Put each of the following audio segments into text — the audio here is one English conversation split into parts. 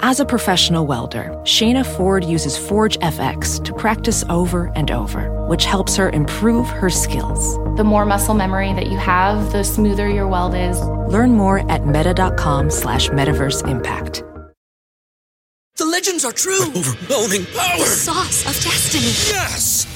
As a professional welder, Shayna Ford uses Forge FX to practice over and over, which helps her improve her skills. The more muscle memory that you have, the smoother your weld is. Learn more at meta.com slash metaverse impact. The legends are true. Overwhelming power! The sauce of destiny. Yes!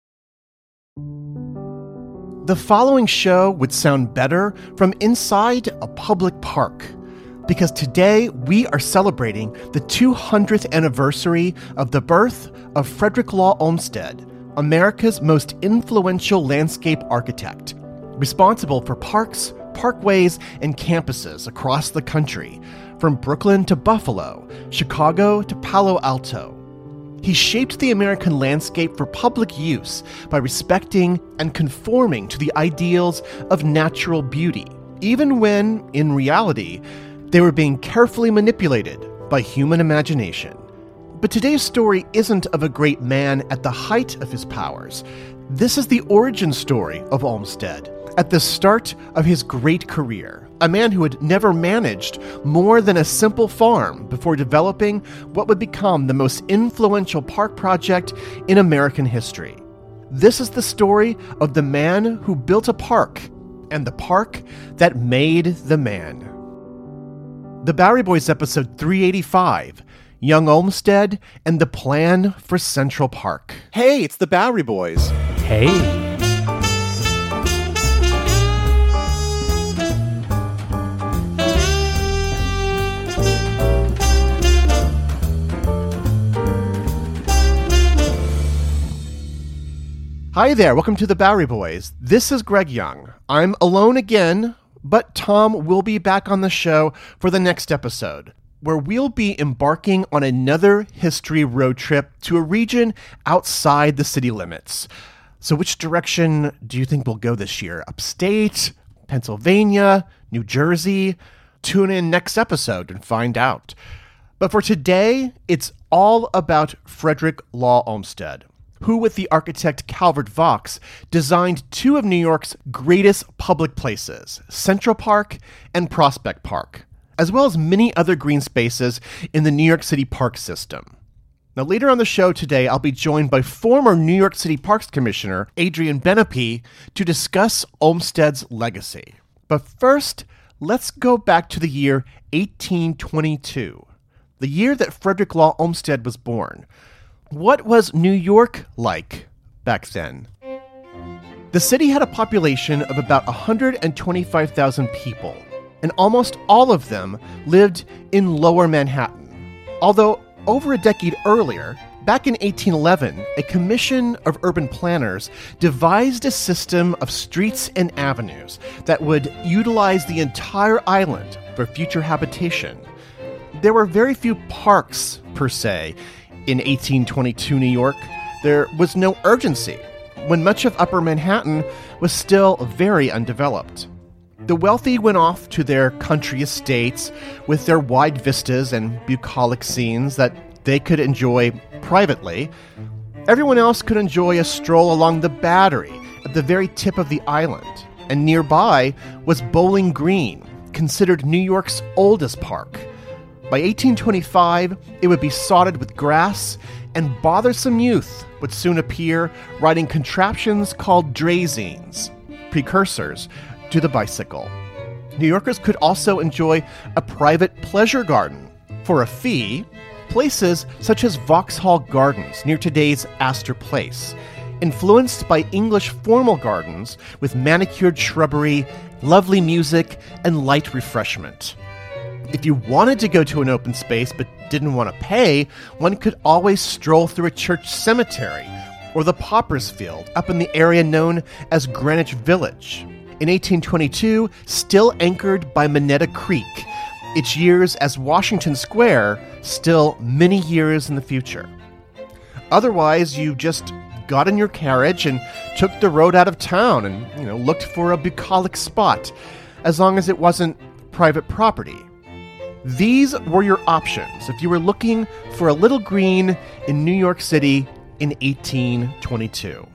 The following show would sound better from inside a public park. Because today we are celebrating the 200th anniversary of the birth of Frederick Law Olmsted, America's most influential landscape architect, responsible for parks, parkways, and campuses across the country, from Brooklyn to Buffalo, Chicago to Palo Alto. He shaped the American landscape for public use by respecting and conforming to the ideals of natural beauty, even when, in reality, they were being carefully manipulated by human imagination. But today's story isn't of a great man at the height of his powers. This is the origin story of Olmsted at the start of his great career. A man who had never managed more than a simple farm before developing what would become the most influential park project in American history. This is the story of the man who built a park and the park that made the man. The Bowery Boys episode 385 Young Olmsted and the Plan for Central Park. Hey, it's the Bowery Boys. Hey. Hi there, welcome to the Bowery Boys. This is Greg Young. I'm alone again, but Tom will be back on the show for the next episode, where we'll be embarking on another history road trip to a region outside the city limits. So, which direction do you think we'll go this year? Upstate? Pennsylvania? New Jersey? Tune in next episode and find out. But for today, it's all about Frederick Law Olmsted who, with the architect Calvert Vaux, designed two of New York's greatest public places, Central Park and Prospect Park, as well as many other green spaces in the New York City park system. Now, later on the show today, I'll be joined by former New York City Parks Commissioner Adrian Benepe to discuss Olmsted's legacy. But first, let's go back to the year 1822, the year that Frederick Law Olmsted was born. What was New York like back then? The city had a population of about 125,000 people, and almost all of them lived in lower Manhattan. Although, over a decade earlier, back in 1811, a commission of urban planners devised a system of streets and avenues that would utilize the entire island for future habitation. There were very few parks, per se, in 1822 New York, there was no urgency when much of Upper Manhattan was still very undeveloped. The wealthy went off to their country estates with their wide vistas and bucolic scenes that they could enjoy privately. Everyone else could enjoy a stroll along the Battery at the very tip of the island, and nearby was Bowling Green, considered New York's oldest park. By 1825, it would be sodded with grass, and bothersome youth would soon appear riding contraptions called draisines, precursors to the bicycle. New Yorkers could also enjoy a private pleasure garden for a fee, places such as Vauxhall Gardens near today's Astor Place, influenced by English formal gardens with manicured shrubbery, lovely music, and light refreshment. If you wanted to go to an open space but didn't want to pay, one could always stroll through a church cemetery or the Pauper's Field up in the area known as Greenwich Village. In 1822, still anchored by Minetta Creek, its years as Washington Square still many years in the future. Otherwise, you just got in your carriage and took the road out of town and, you know, looked for a bucolic spot, as long as it wasn't private property. These were your options if you were looking for a little green in New York City in 1822.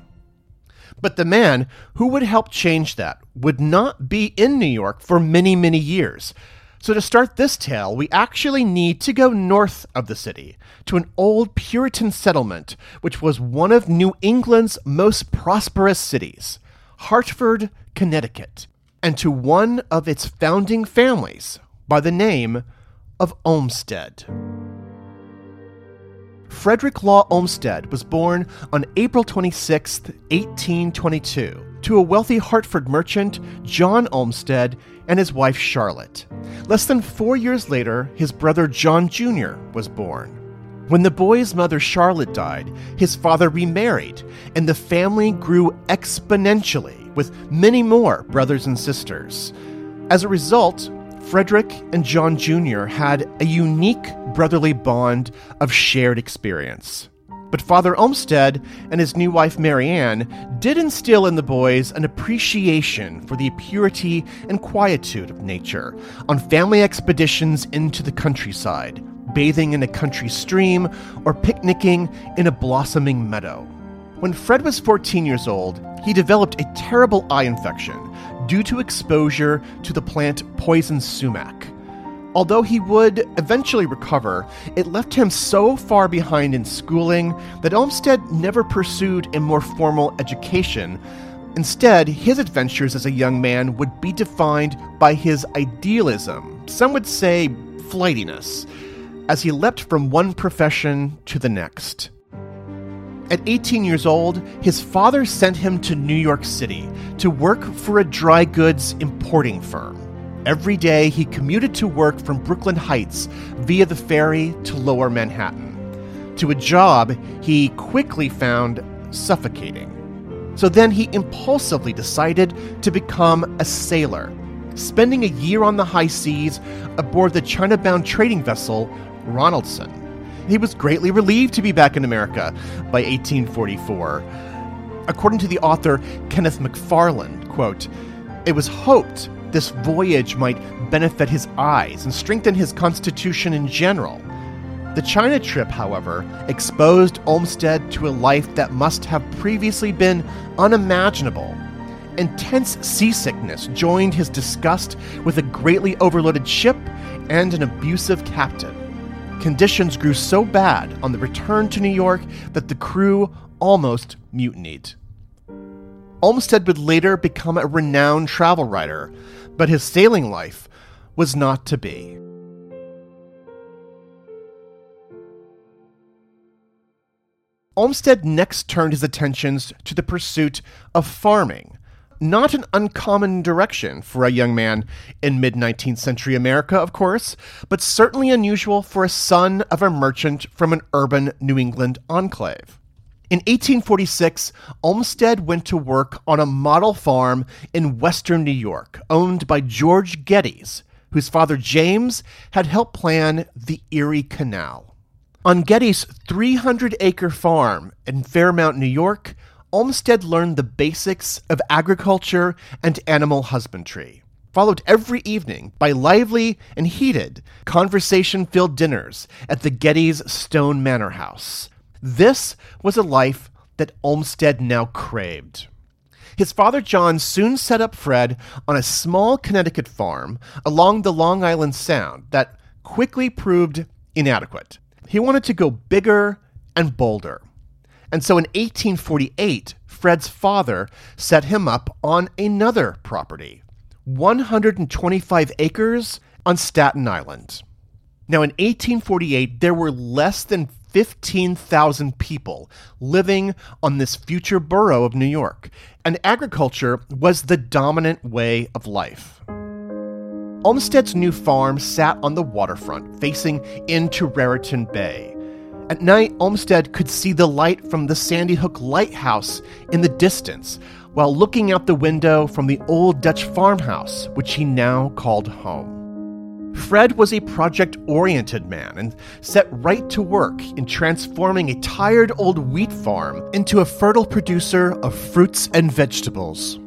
But the man who would help change that would not be in New York for many, many years. So, to start this tale, we actually need to go north of the city to an old Puritan settlement, which was one of New England's most prosperous cities, Hartford, Connecticut, and to one of its founding families by the name of Olmsted. Frederick Law Olmsted was born on April 26, 1822, to a wealthy Hartford merchant, John Olmsted, and his wife Charlotte. Less than four years later, his brother John Jr. was born. When the boy's mother Charlotte died, his father remarried, and the family grew exponentially with many more brothers and sisters. As a result, Frederick and John Jr. had a unique brotherly bond of shared experience. But Father Olmsted and his new wife Marianne did instill in the boys an appreciation for the purity and quietude of nature on family expeditions into the countryside, bathing in a country stream, or picnicking in a blossoming meadow. When Fred was 14 years old, he developed a terrible eye infection due to exposure to the plant poison sumac. Although he would eventually recover, it left him so far behind in schooling that Olmsted never pursued a more formal education. Instead, his adventures as a young man would be defined by his idealism, some would say flightiness, as he leapt from one profession to the next. At 18 years old, his father sent him to New York City to work for a dry goods importing firm. Every day, he commuted to work from Brooklyn Heights via the ferry to lower Manhattan. To a job he quickly found suffocating. So then he impulsively decided to become a sailor, spending a year on the high seas aboard the China bound trading vessel Ronaldson he was greatly relieved to be back in America by 1844. According to the author Kenneth MacFarlane, quote, it was hoped this voyage might benefit his eyes and strengthen his constitution in general. The China trip, however, exposed Olmsted to a life that must have previously been unimaginable. Intense seasickness joined his disgust with a greatly overloaded ship and an abusive captain. Conditions grew so bad on the return to New York that the crew almost mutinied. Olmsted would later become a renowned travel writer, but his sailing life was not to be. Olmsted next turned his attentions to the pursuit of farming, not an uncommon direction for a young man in mid 19th century America, of course, but certainly unusual for a son of a merchant from an urban New England enclave. In 1846, Olmsted went to work on a model farm in western New York, owned by George Geddes, whose father James had helped plan the Erie Canal. On Geddes' 300 acre farm in Fairmount, New York, Olmsted learned the basics of agriculture and animal husbandry, followed every evening by lively and heated conversation filled dinners at the Geddes Stone Manor House. This was a life that Olmsted now craved. His father John soon set up Fred on a small Connecticut farm along the Long Island Sound that quickly proved inadequate. He wanted to go bigger and bolder. And so in 1848, Fred's father set him up on another property 125 acres on Staten Island. Now, in 1848, there were less than 15,000 people living on this future borough of New York, and agriculture was the dominant way of life. Olmsted's new farm sat on the waterfront, facing into Raritan Bay. At night, Olmsted could see the light from the Sandy Hook Lighthouse in the distance while looking out the window from the old Dutch farmhouse, which he now called home. Fred was a project oriented man and set right to work in transforming a tired old wheat farm into a fertile producer of fruits and vegetables.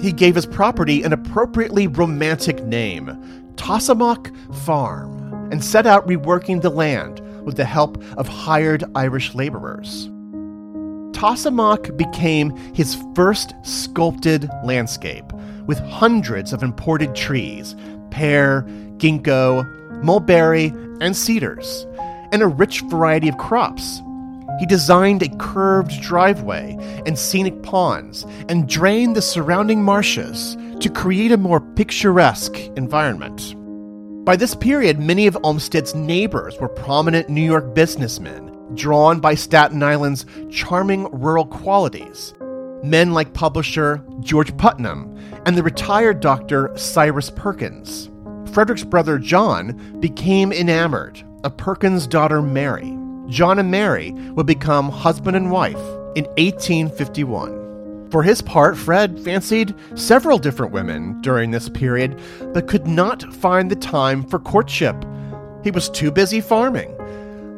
He gave his property an appropriately romantic name, Tosomock Farm, and set out reworking the land with the help of hired Irish laborers. Tosomock became his first sculpted landscape, with hundreds of imported trees pear, ginkgo, mulberry, and cedars, and a rich variety of crops. He designed a curved driveway and scenic ponds and drained the surrounding marshes to create a more picturesque environment. By this period, many of Olmsted's neighbors were prominent New York businessmen drawn by Staten Island's charming rural qualities. Men like publisher George Putnam and the retired doctor Cyrus Perkins. Frederick's brother John became enamored of Perkins' daughter Mary. John and Mary would become husband and wife in 1851. For his part, Fred fancied several different women during this period, but could not find the time for courtship. He was too busy farming.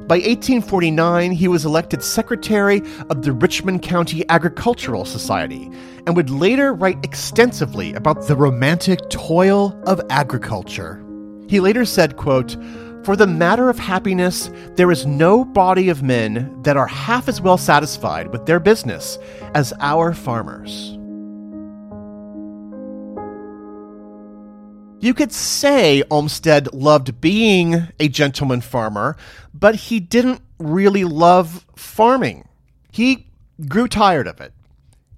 By 1849, he was elected secretary of the Richmond County Agricultural Society and would later write extensively about the romantic toil of agriculture. He later said, quote, for the matter of happiness, there is no body of men that are half as well satisfied with their business as our farmers. You could say Olmsted loved being a gentleman farmer, but he didn't really love farming. He grew tired of it.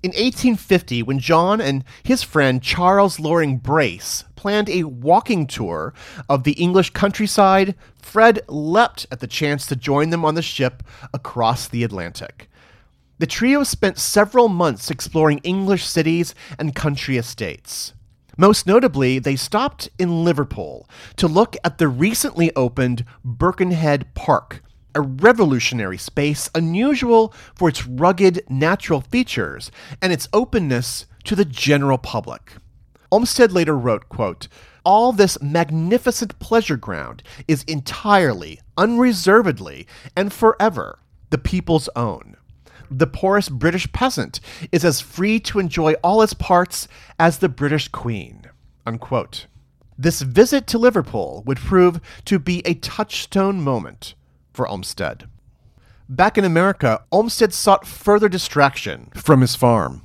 In 1850, when John and his friend Charles Loring Brace planned a walking tour of the English countryside, Fred leapt at the chance to join them on the ship across the Atlantic. The trio spent several months exploring English cities and country estates. Most notably, they stopped in Liverpool to look at the recently opened Birkenhead Park, a revolutionary space unusual for its rugged natural features and its openness to the general public. Olmsted later wrote, quote, all this magnificent pleasure ground is entirely, unreservedly, and forever the people's own the poorest British peasant is as free to enjoy all its parts as the British Queen. Unquote. This visit to Liverpool would prove to be a touchstone moment for Olmsted. Back in America, Olmsted sought further distraction from his farm.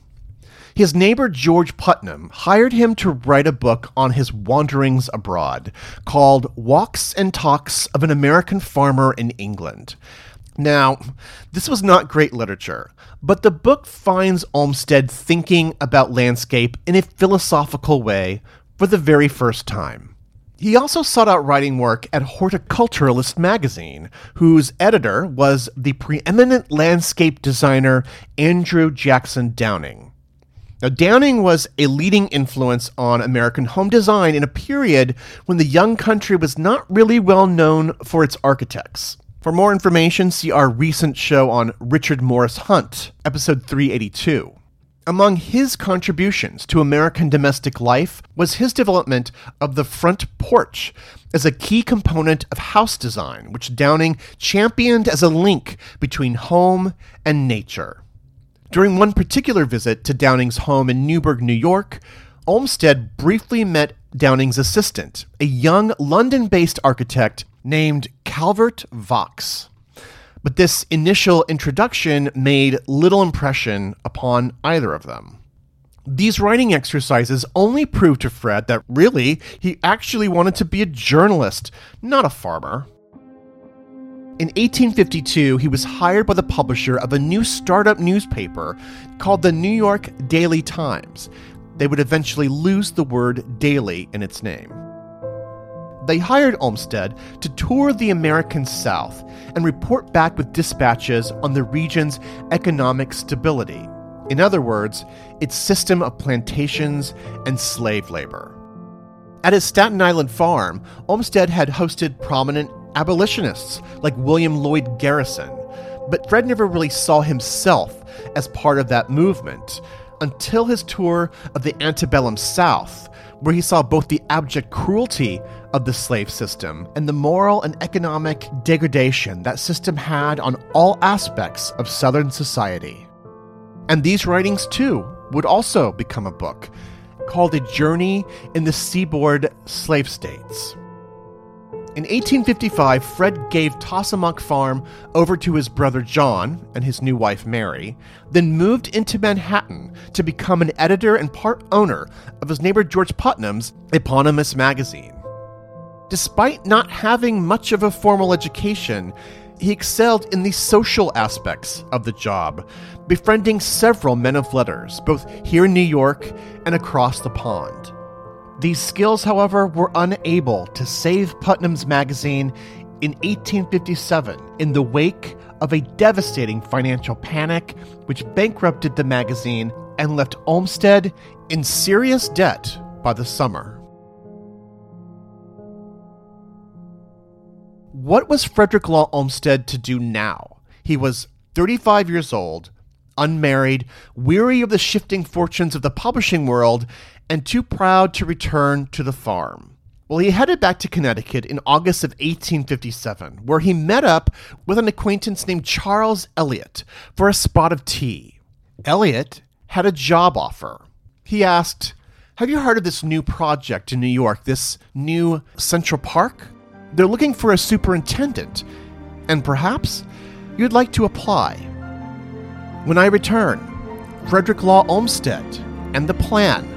His neighbor George Putnam hired him to write a book on his wanderings abroad called Walks and Talks of an American Farmer in England. Now, this was not great literature, but the book finds Olmsted thinking about landscape in a philosophical way for the very first time. He also sought out writing work at Horticulturalist magazine, whose editor was the preeminent landscape designer Andrew Jackson Downing. Now, Downing was a leading influence on American home design in a period when the young country was not really well known for its architects. For more information, see our recent show on Richard Morris Hunt, episode 382. Among his contributions to American domestic life was his development of the front porch as a key component of house design, which Downing championed as a link between home and nature. During one particular visit to Downing's home in Newburgh, New York, Olmsted briefly met Downing's assistant, a young London based architect named Calvert Vaux. But this initial introduction made little impression upon either of them. These writing exercises only proved to Fred that really he actually wanted to be a journalist, not a farmer. In 1852, he was hired by the publisher of a new startup newspaper called the New York Daily Times. They would eventually lose the word daily in its name they hired Olmsted to tour the American South and report back with dispatches on the region's economic stability. In other words, its system of plantations and slave labor. At his Staten Island farm, Olmsted had hosted prominent abolitionists like William Lloyd Garrison, but Fred never really saw himself as part of that movement until his tour of the antebellum South, where he saw both the abject cruelty of the slave system and the moral and economic degradation that system had on all aspects of Southern society. And these writings, too, would also become a book called A Journey in the Seaboard Slave States. In 1855, Fred gave Tosomock Farm over to his brother John and his new wife Mary, then moved into Manhattan to become an editor and part owner of his neighbor George Putnam's eponymous magazine. Despite not having much of a formal education, he excelled in the social aspects of the job, befriending several men of letters, both here in New York and across the pond. These skills, however, were unable to save Putnam's magazine in 1857 in the wake of a devastating financial panic which bankrupted the magazine and left Olmsted in serious debt by the summer. What was Frederick Law Olmsted to do now? He was 35 years old, unmarried, weary of the shifting fortunes of the publishing world, and too proud to return to the farm. Well, he headed back to Connecticut in August of 1857, where he met up with an acquaintance named Charles Eliot for a spot of tea. Eliot had a job offer. He asked, Have you heard of this new project in New York, this new Central Park? They're looking for a superintendent, and perhaps you'd like to apply. When I return, Frederick Law Olmsted and the plan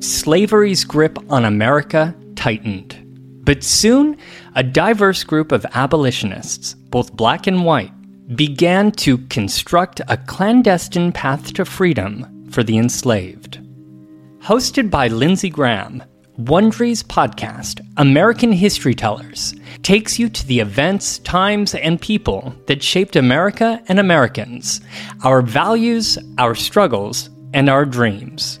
slavery's grip on America tightened. But soon, a diverse group of abolitionists, both black and white, began to construct a clandestine path to freedom for the enslaved. Hosted by Lindsay Graham, Wondery's podcast, American History Tellers, takes you to the events, times, and people that shaped America and Americans, our values, our struggles, and our dreams.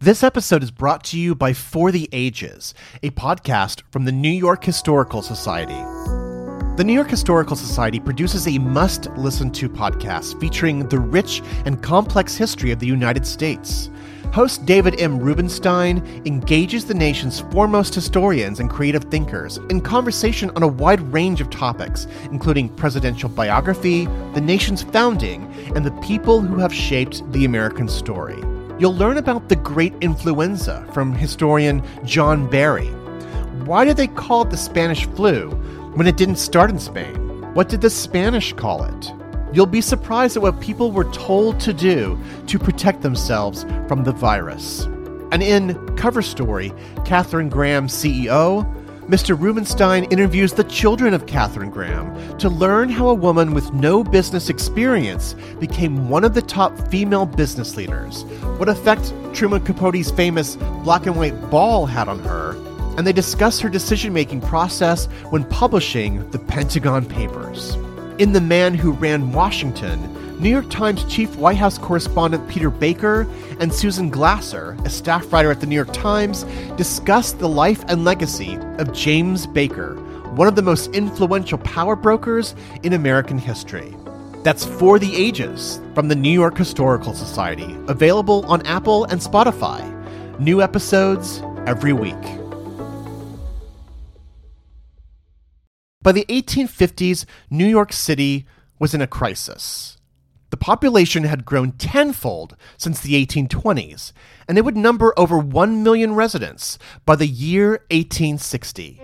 This episode is brought to you by For the Ages, a podcast from the New York Historical Society. The New York Historical Society produces a must listen to podcast featuring the rich and complex history of the United States. Host David M. Rubenstein engages the nation's foremost historians and creative thinkers in conversation on a wide range of topics, including presidential biography, the nation's founding, and the people who have shaped the American story. You'll learn about the Great Influenza from historian John Barry. Why did they call it the Spanish flu when it didn't start in Spain? What did the Spanish call it? You'll be surprised at what people were told to do to protect themselves from the virus. And in Cover Story, Katharine Graham, CEO, Mr. Rubenstein interviews the children of Katharine Graham to learn how a woman with no business experience became one of the top female business leaders, what effect Truman Capote's famous black and white ball had on her, and they discuss her decision making process when publishing the Pentagon Papers. In The Man Who Ran Washington, New York Times chief White House correspondent Peter Baker and Susan Glasser, a staff writer at the New York Times, discussed the life and legacy of James Baker, one of the most influential power brokers in American history. That's For the Ages from the New York Historical Society, available on Apple and Spotify. New episodes every week. By the 1850s, New York City was in a crisis. The population had grown tenfold since the 1820s, and it would number over 1 million residents by the year 1860.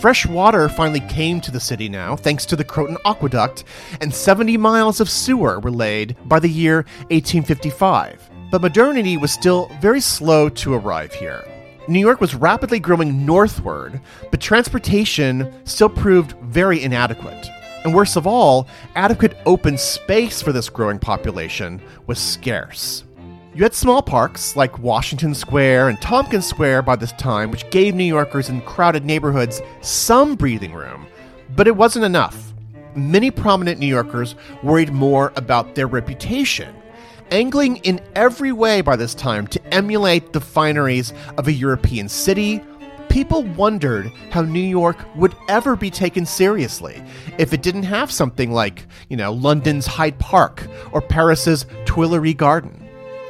Fresh water finally came to the city now, thanks to the Croton Aqueduct, and 70 miles of sewer were laid by the year 1855. But modernity was still very slow to arrive here. New York was rapidly growing northward, but transportation still proved very inadequate. And worst of all, adequate open space for this growing population was scarce. You had small parks like Washington Square and Tompkins Square by this time, which gave New Yorkers in crowded neighborhoods some breathing room, but it wasn't enough. Many prominent New Yorkers worried more about their reputation, angling in every way by this time to emulate the fineries of a European city people wondered how New York would ever be taken seriously if it didn't have something like, you know, London's Hyde Park or Paris's Tuileries Garden.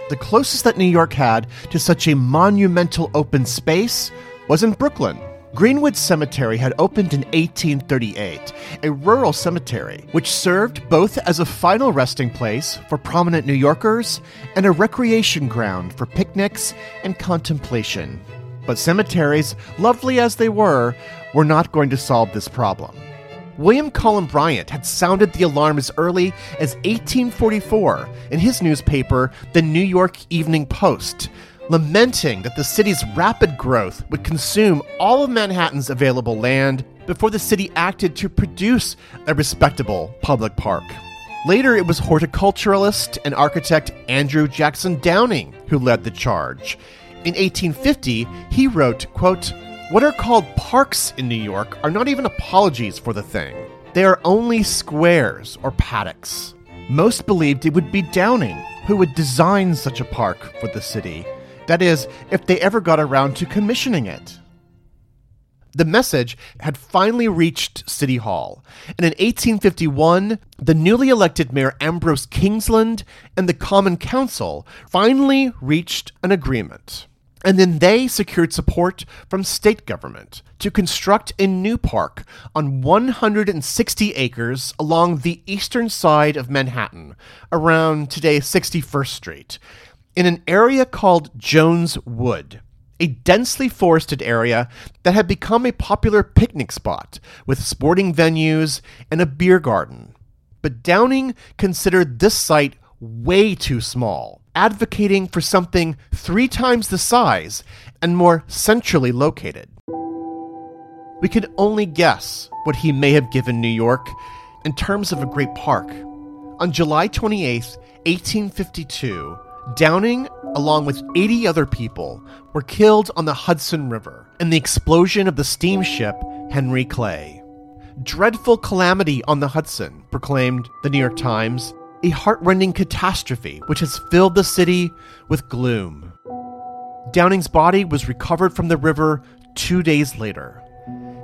The closest that New York had to such a monumental open space was in Brooklyn. Greenwood Cemetery had opened in 1838, a rural cemetery which served both as a final resting place for prominent New Yorkers and a recreation ground for picnics and contemplation. But cemeteries, lovely as they were, were not going to solve this problem. William Cullen Bryant had sounded the alarm as early as 1844 in his newspaper, the New York Evening Post, lamenting that the city's rapid growth would consume all of Manhattan's available land before the city acted to produce a respectable public park. Later, it was horticulturalist and architect Andrew Jackson Downing who led the charge. In 1850, he wrote, quote, What are called parks in New York are not even apologies for the thing. They are only squares or paddocks. Most believed it would be Downing who would design such a park for the city. That is, if they ever got around to commissioning it. The message had finally reached City Hall, and in 1851, the newly elected Mayor Ambrose Kingsland and the Common Council finally reached an agreement. And then they secured support from state government to construct a new park on 160 acres along the eastern side of Manhattan, around today's 61st Street, in an area called Jones Wood, a densely forested area that had become a popular picnic spot with sporting venues and a beer garden. But Downing considered this site way too small advocating for something three times the size and more centrally located. We can only guess what he may have given New York in terms of a great park. On July 28, 1852, Downing, along with 80 other people, were killed on the Hudson River in the explosion of the steamship Henry Clay. Dreadful calamity on the Hudson, proclaimed the New York Times, a heartrending catastrophe which has filled the city with gloom. Downing's body was recovered from the river two days later.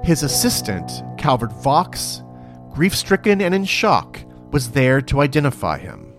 His assistant, Calvert Vaux, grief stricken and in shock, was there to identify him.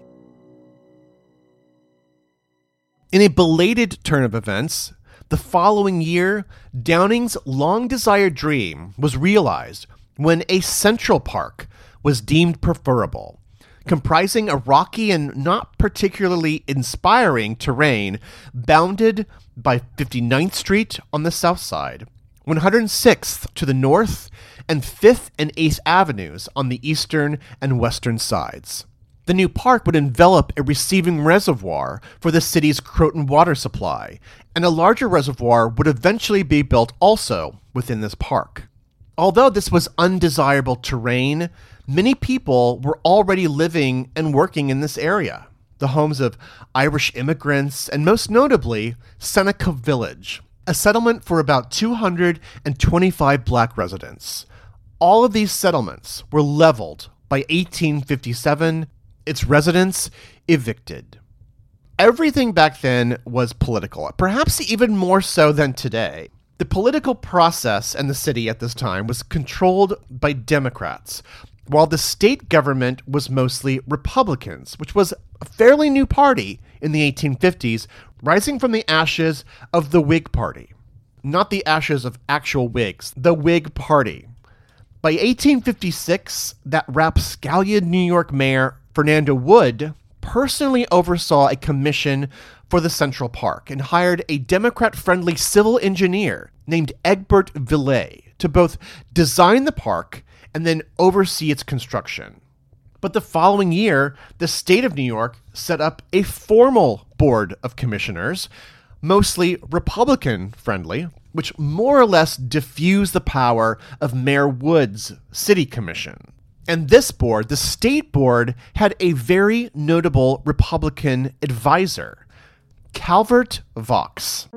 In a belated turn of events, the following year, Downing's long desired dream was realized when a Central Park was deemed preferable comprising a rocky and not particularly inspiring terrain bounded by 59th Street on the south side, 106th to the north, and 5th and 8th Avenues on the eastern and western sides. The new park would envelop a receiving reservoir for the city's Croton water supply, and a larger reservoir would eventually be built also within this park. Although this was undesirable terrain, many people were already living and working in this area, the homes of Irish immigrants, and most notably, Seneca Village, a settlement for about 225 black residents. All of these settlements were leveled by 1857, its residents evicted. Everything back then was political, perhaps even more so than today. The political process in the city at this time was controlled by Democrats, while the state government was mostly Republicans, which was a fairly new party in the 1850s, rising from the ashes of the Whig Party. Not the ashes of actual Whigs, the Whig Party. By 1856, that rapscallion New York mayor, Fernando Wood, personally oversaw a commission for the Central Park and hired a Democrat friendly civil engineer named Egbert Viele to both design the park and then oversee its construction. But the following year, the state of New York set up a formal board of commissioners, mostly Republican friendly, which more or less diffused the power of Mayor Wood's city commission. And this board, the state board, had a very notable Republican advisor, Calvert Vaux.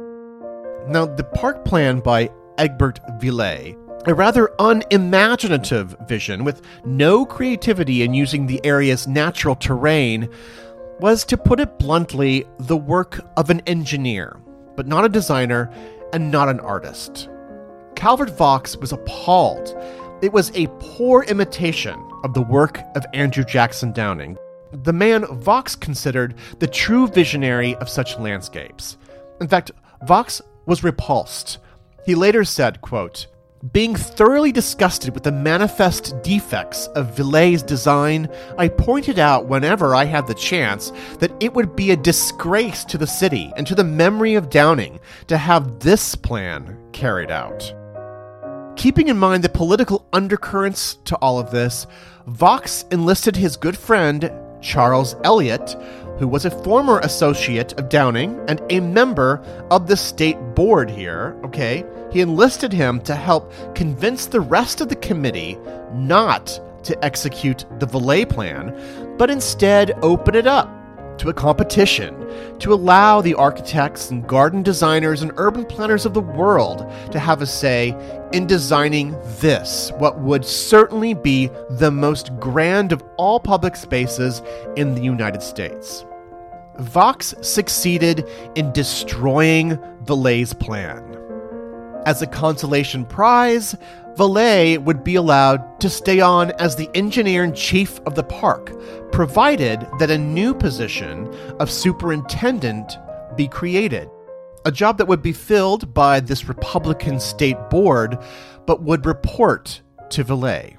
Now, the park plan by Egbert Viele, a rather unimaginative vision with no creativity in using the area's natural terrain, was, to put it bluntly, the work of an engineer, but not a designer and not an artist. Calvert Vaux was appalled. It was a poor imitation of the work of Andrew Jackson Downing, the man Vaux considered the true visionary of such landscapes. In fact, Vaux was repulsed. He later said, quote, being thoroughly disgusted with the manifest defects of Viele's design, I pointed out whenever I had the chance that it would be a disgrace to the city and to the memory of Downing to have this plan carried out. Keeping in mind the political undercurrents to all of this, Vaux enlisted his good friend Charles Eliot, who was a former associate of Downing and a member of the state board here, okay? He enlisted him to help convince the rest of the committee not to execute the Viele plan, but instead open it up to a competition to allow the architects and garden designers and urban planners of the world to have a say in designing this, what would certainly be the most grand of all public spaces in the United States. Vaux succeeded in destroying Viele's plan. As a consolation prize, Viele would be allowed to stay on as the engineer in chief of the park, provided that a new position of superintendent be created. A job that would be filled by this Republican state board, but would report to Viele.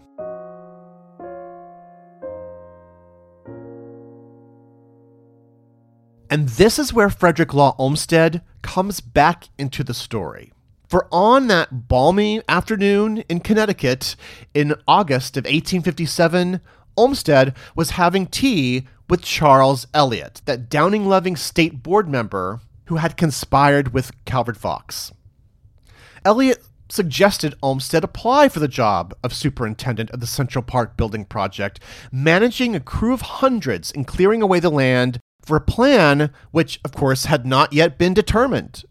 And this is where Frederick Law Olmsted comes back into the story. For on that balmy afternoon in Connecticut in August of 1857, Olmsted was having tea with Charles Eliot, that Downing loving state board member who had conspired with Calvert Vaux. Eliot suggested Olmsted apply for the job of superintendent of the Central Park building project, managing a crew of hundreds and clearing away the land for a plan which, of course, had not yet been determined.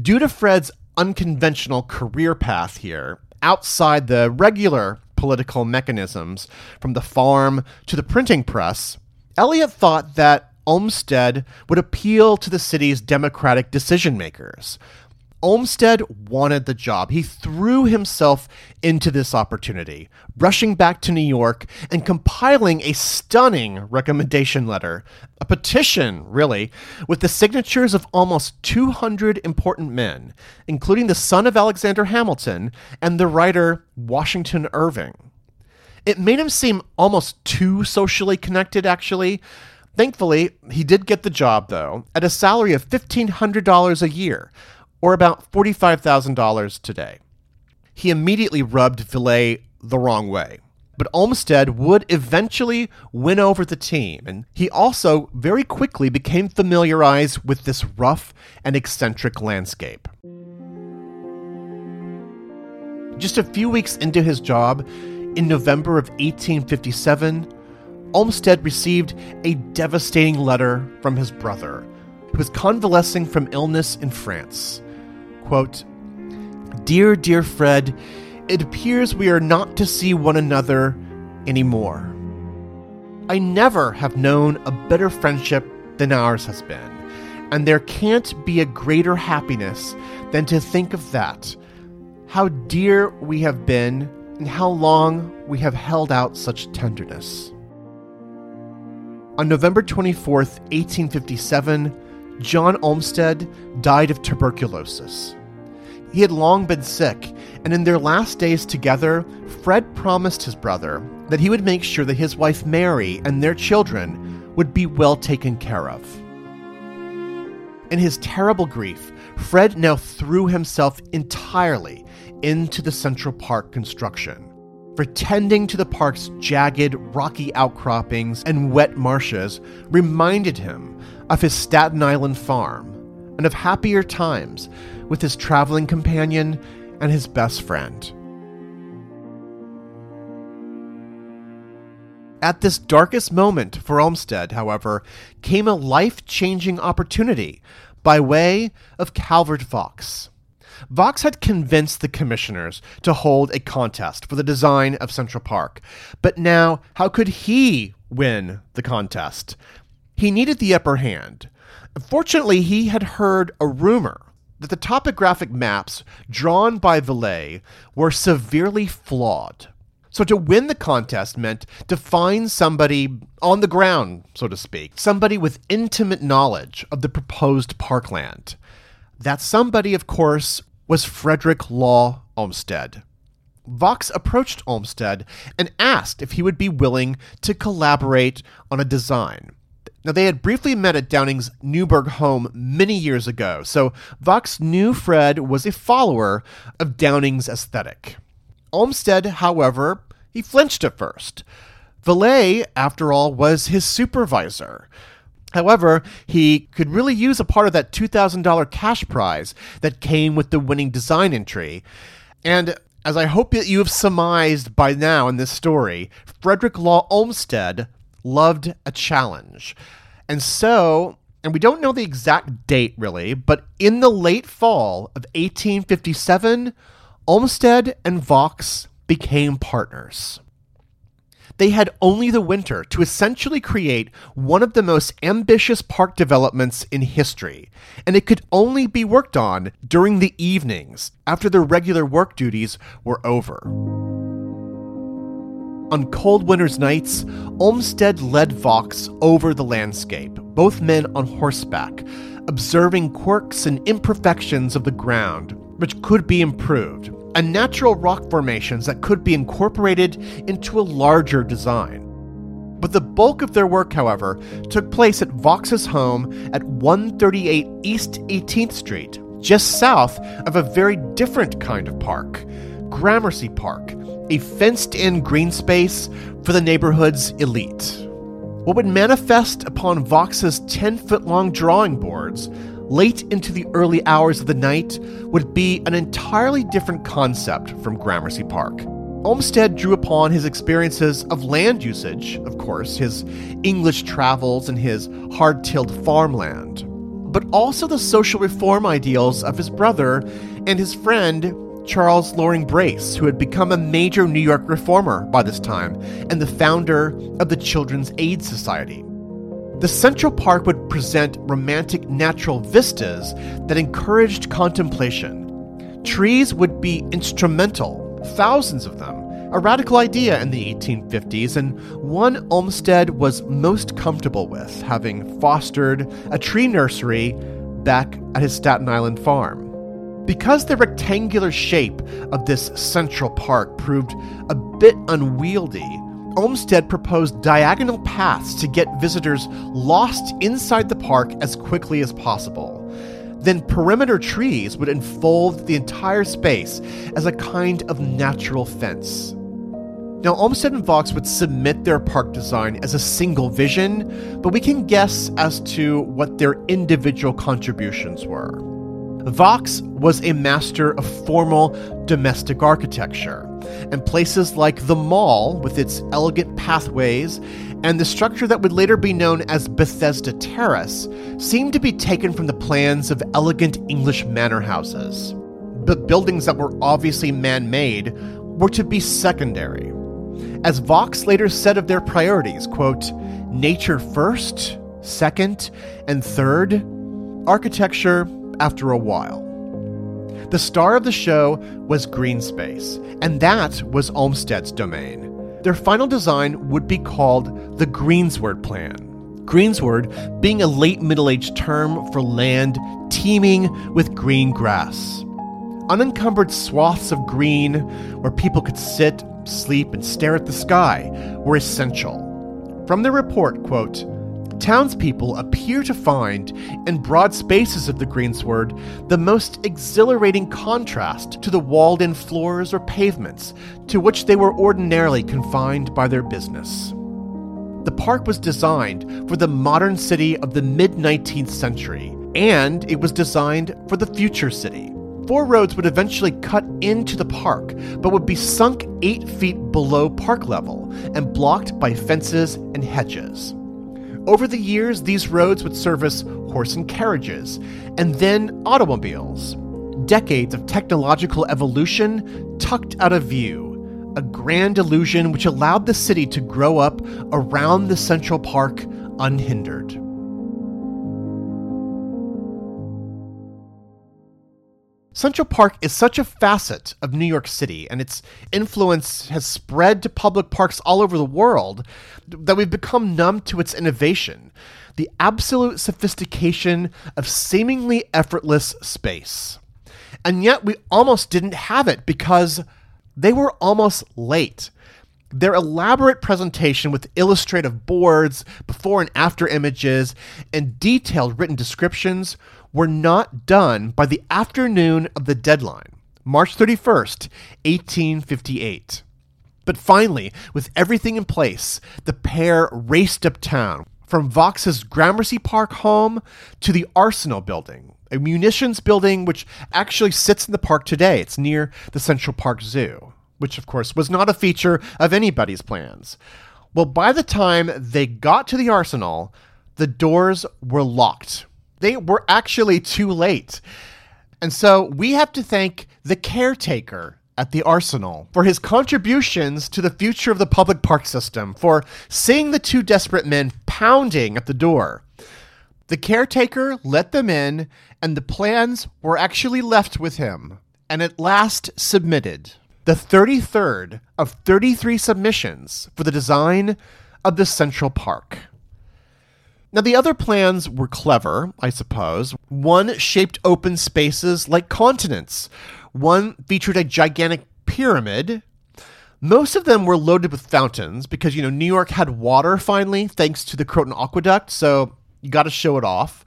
Due to Fred's unconventional career path here, outside the regular political mechanisms, from the farm to the printing press, Eliot thought that Olmsted would appeal to the city's democratic decision makers. Olmsted wanted the job. He threw himself into this opportunity, rushing back to New York and compiling a stunning recommendation letter, a petition, really, with the signatures of almost 200 important men, including the son of Alexander Hamilton and the writer Washington Irving. It made him seem almost too socially connected, actually. Thankfully, he did get the job, though, at a salary of $1,500 a year or about $45,000 today. He immediately rubbed Viele the wrong way. but Olmsted would eventually win over the team, and he also very quickly became familiarized with this rough and eccentric landscape. Just a few weeks into his job, in November of 1857, Olmsted received a devastating letter from his brother, who was convalescing from illness in France. Quote, Dear, dear Fred, it appears we are not to see one another anymore. I never have known a better friendship than ours has been, and there can't be a greater happiness than to think of that. How dear we have been, and how long we have held out such tenderness. On November 24th, 1857, John Olmsted died of tuberculosis. He had long been sick, and in their last days together, Fred promised his brother that he would make sure that his wife Mary and their children would be well taken care of. In his terrible grief, Fred now threw himself entirely into the Central Park construction. For tending to the park's jagged, rocky outcroppings and wet marshes reminded him of his Staten Island farm and of happier times with his traveling companion and his best friend. At this darkest moment for Olmsted, however, came a life changing opportunity by way of Calvert Vaux. Vaux had convinced the commissioners to hold a contest for the design of Central Park, but now how could he win the contest? He needed the upper hand. Fortunately, he had heard a rumor that the topographic maps drawn by Viele were severely flawed. So to win the contest meant to find somebody on the ground, so to speak, somebody with intimate knowledge of the proposed parkland. That somebody, of course, was Frederick Law Olmsted. Vaux approached Olmsted and asked if he would be willing to collaborate on a design. Now, they had briefly met at Downing's Newburgh home many years ago, so Vaux knew Fred was a follower of Downing's aesthetic. Olmsted, however, he flinched at first. Viele, after all, was his supervisor. However, he could really use a part of that $2,000 cash prize that came with the winning design entry. And as I hope that you have surmised by now in this story, Frederick Law Olmsted loved a challenge. And so, and we don't know the exact date really, but in the late fall of 1857, Olmsted and Vaux became partners. They had only the winter to essentially create one of the most ambitious park developments in history, and it could only be worked on during the evenings after their regular work duties were over. On cold winter's nights, Olmsted led Vaux over the landscape, both men on horseback, observing quirks and imperfections of the ground, which could be improved, and natural rock formations that could be incorporated into a larger design. But the bulk of their work, however, took place at Vaux's home at 138 East 18th Street, just south of a very different kind of park, Gramercy Park, a fenced in green space for the neighborhood's elite. What would manifest upon Vaux's 10 foot long drawing boards late into the early hours of the night would be an entirely different concept from Gramercy Park. Olmsted drew upon his experiences of land usage, of course, his English travels and his hard tilled farmland, but also the social reform ideals of his brother and his friend Charles Loring Brace, who had become a major New York reformer by this time and the founder of the Children's Aid Society. The Central Park would present romantic natural vistas that encouraged contemplation. Trees would be instrumental, thousands of them, a radical idea in the 1850s, and one Olmsted was most comfortable with, having fostered a tree nursery back at his Staten Island farm. Because the rectangular shape of this central park proved a bit unwieldy, Olmsted proposed diagonal paths to get visitors lost inside the park as quickly as possible. Then perimeter trees would enfold the entire space as a kind of natural fence. Now, Olmsted and Vaux would submit their park design as a single vision, but we can guess as to what their individual contributions were. Vaux was a master of formal domestic architecture, and places like the Mall, with its elegant pathways, and the structure that would later be known as Bethesda Terrace, seemed to be taken from the plans of elegant English manor houses. But buildings that were obviously man made were to be secondary. As Vaux later said of their priorities, quote, nature first, second, and third, architecture after a while. The star of the show was green space, and that was Olmsted's domain. Their final design would be called the Greensward Plan. Greensward being a late Middle Age term for land teeming with green grass. Unencumbered swaths of green where people could sit, sleep, and stare at the sky were essential. From the report, quote, townspeople appear to find in broad spaces of the greensward the most exhilarating contrast to the walled in floors or pavements to which they were ordinarily confined by their business. The park was designed for the modern city of the mid 19th century, and it was designed for the future city. Four roads would eventually cut into the park, but would be sunk eight feet below park level and blocked by fences and hedges. Over the years, these roads would service horse and carriages, and then automobiles. Decades of technological evolution tucked out of view, a grand illusion which allowed the city to grow up around the Central Park unhindered. Central Park is such a facet of New York City, and its influence has spread to public parks all over the world that we've become numb to its innovation, the absolute sophistication of seemingly effortless space. And yet we almost didn't have it because they were almost late. Their elaborate presentation with illustrative boards, before and after images, and detailed written descriptions were not done by the afternoon of the deadline, March 31st, 1858. But finally, with everything in place, the pair raced uptown from Vaux's Gramercy Park home to the Arsenal building, a munitions building which actually sits in the park today. It's near the Central Park Zoo, which, of course, was not a feature of anybody's plans. Well, by the time they got to the Arsenal, the doors were locked they were actually too late. And so we have to thank the caretaker at the Arsenal for his contributions to the future of the public park system, for seeing the two desperate men pounding at the door. The caretaker let them in, and the plans were actually left with him, and at last submitted. The 33rd of 33 submissions for the design of the Central Park. Now, the other plans were clever, I suppose. One shaped open spaces like continents, one featured a gigantic pyramid. Most of them were loaded with fountains because, you know, New York had water finally, thanks to the Croton Aqueduct, so you got to show it off.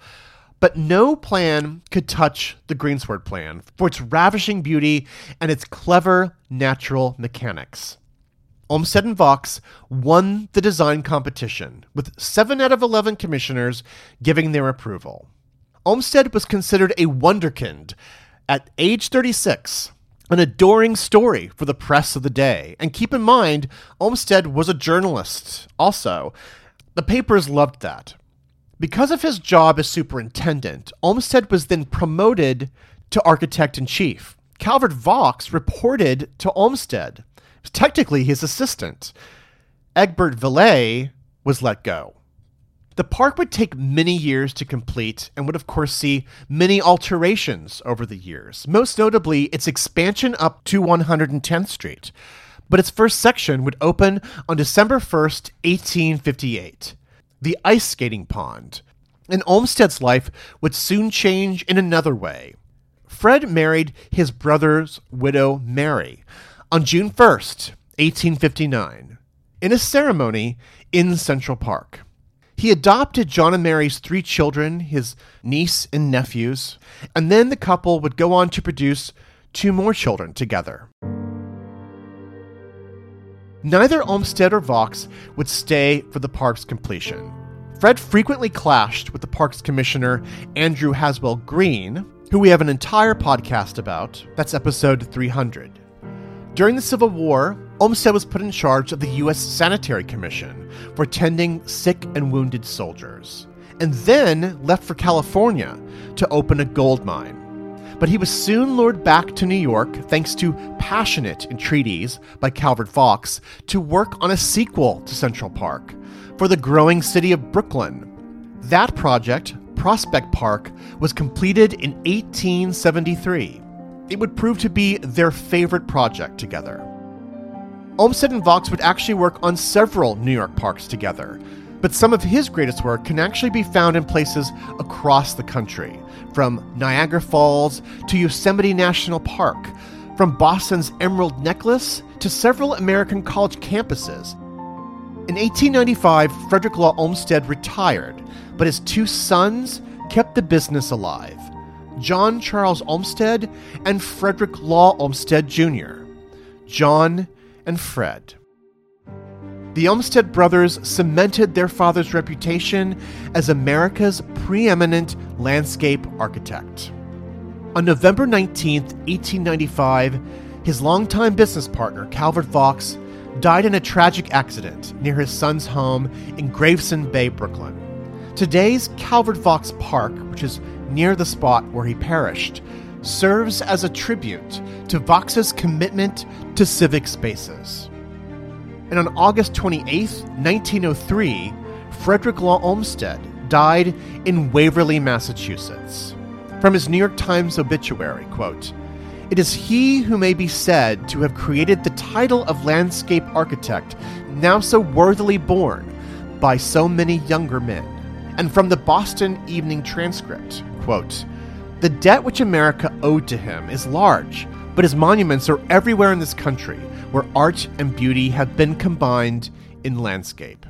But no plan could touch the Greensward plan for its ravishing beauty and its clever natural mechanics. Olmsted and Vaux won the design competition, with 7 out of 11 commissioners giving their approval. Olmsted was considered a wonderkind at age 36, an adoring story for the press of the day. And keep in mind, Olmsted was a journalist also. The papers loved that. Because of his job as superintendent, Olmsted was then promoted to architect in chief. Calvert Vaux reported to Olmsted technically his assistant. Egbert Viele was let go. The park would take many years to complete and would, of course, see many alterations over the years, most notably its expansion up to 110th Street. But its first section would open on December 1st, 1858. The ice skating pond. And Olmsted's life would soon change in another way. Fred married his brother's widow, Mary, on June 1st, 1859, in a ceremony in Central Park. He adopted John and Mary's three children, his niece and nephews, and then the couple would go on to produce two more children together. Neither Olmsted or Vaux would stay for the park's completion. Fred frequently clashed with the park's commissioner, Andrew Haswell Green, who we have an entire podcast about. That's episode 300. During the Civil War, Olmsted was put in charge of the U.S. Sanitary Commission for tending sick and wounded soldiers, and then left for California to open a gold mine. But he was soon lured back to New York thanks to passionate entreaties by Calvert Vaux to work on a sequel to Central Park for the growing city of Brooklyn. That project, Prospect Park, was completed in 1873. It would prove to be their favorite project together. Olmsted and Vaux would actually work on several New York parks together, but some of his greatest work can actually be found in places across the country, from Niagara Falls to Yosemite National Park, from Boston's Emerald Necklace to several American college campuses. In 1895, Frederick Law Olmsted retired, but his two sons kept the business alive John Charles Olmsted and Frederick Law Olmsted Jr. John and Fred. The Olmsted brothers cemented their father's reputation as America's preeminent landscape architect. On November 19, 1895, his longtime business partner, Calvert Vaux, died in a tragic accident near his son's home in Gravesend Bay, Brooklyn. Today's Calvert Vaux Park, which is near the spot where he perished, serves as a tribute to Vaux's commitment to civic spaces. And on August 28, 1903, Frederick Law Olmsted died in Waverley, Massachusetts. From his New York Times obituary, quote, It is he who may be said to have created the title of landscape architect, now so worthily borne by so many younger men. And from the Boston Evening Transcript, quote, The debt which America owed to him is large, but his monuments are everywhere in this country where art and beauty have been combined in landscape.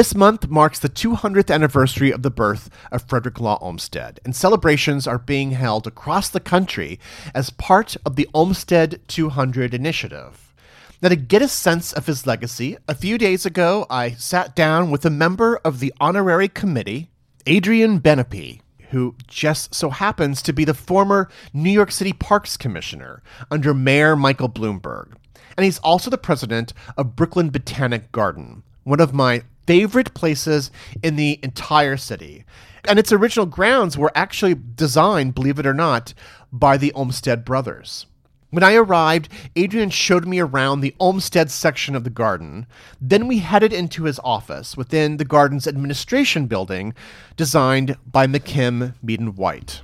This month marks the 200th anniversary of the birth of Frederick Law Olmsted, and celebrations are being held across the country as part of the Olmsted 200 initiative. Now, to get a sense of his legacy, a few days ago I sat down with a member of the honorary committee, Adrian Benepe, who just so happens to be the former New York City Parks Commissioner under Mayor Michael Bloomberg. And he's also the president of Brooklyn Botanic Garden, one of my favorite places in the entire city. And its original grounds were actually designed, believe it or not, by the Olmsted brothers. When I arrived, Adrian showed me around the Olmsted section of the garden. Then we headed into his office within the garden's administration building, designed by McKim Mead and White.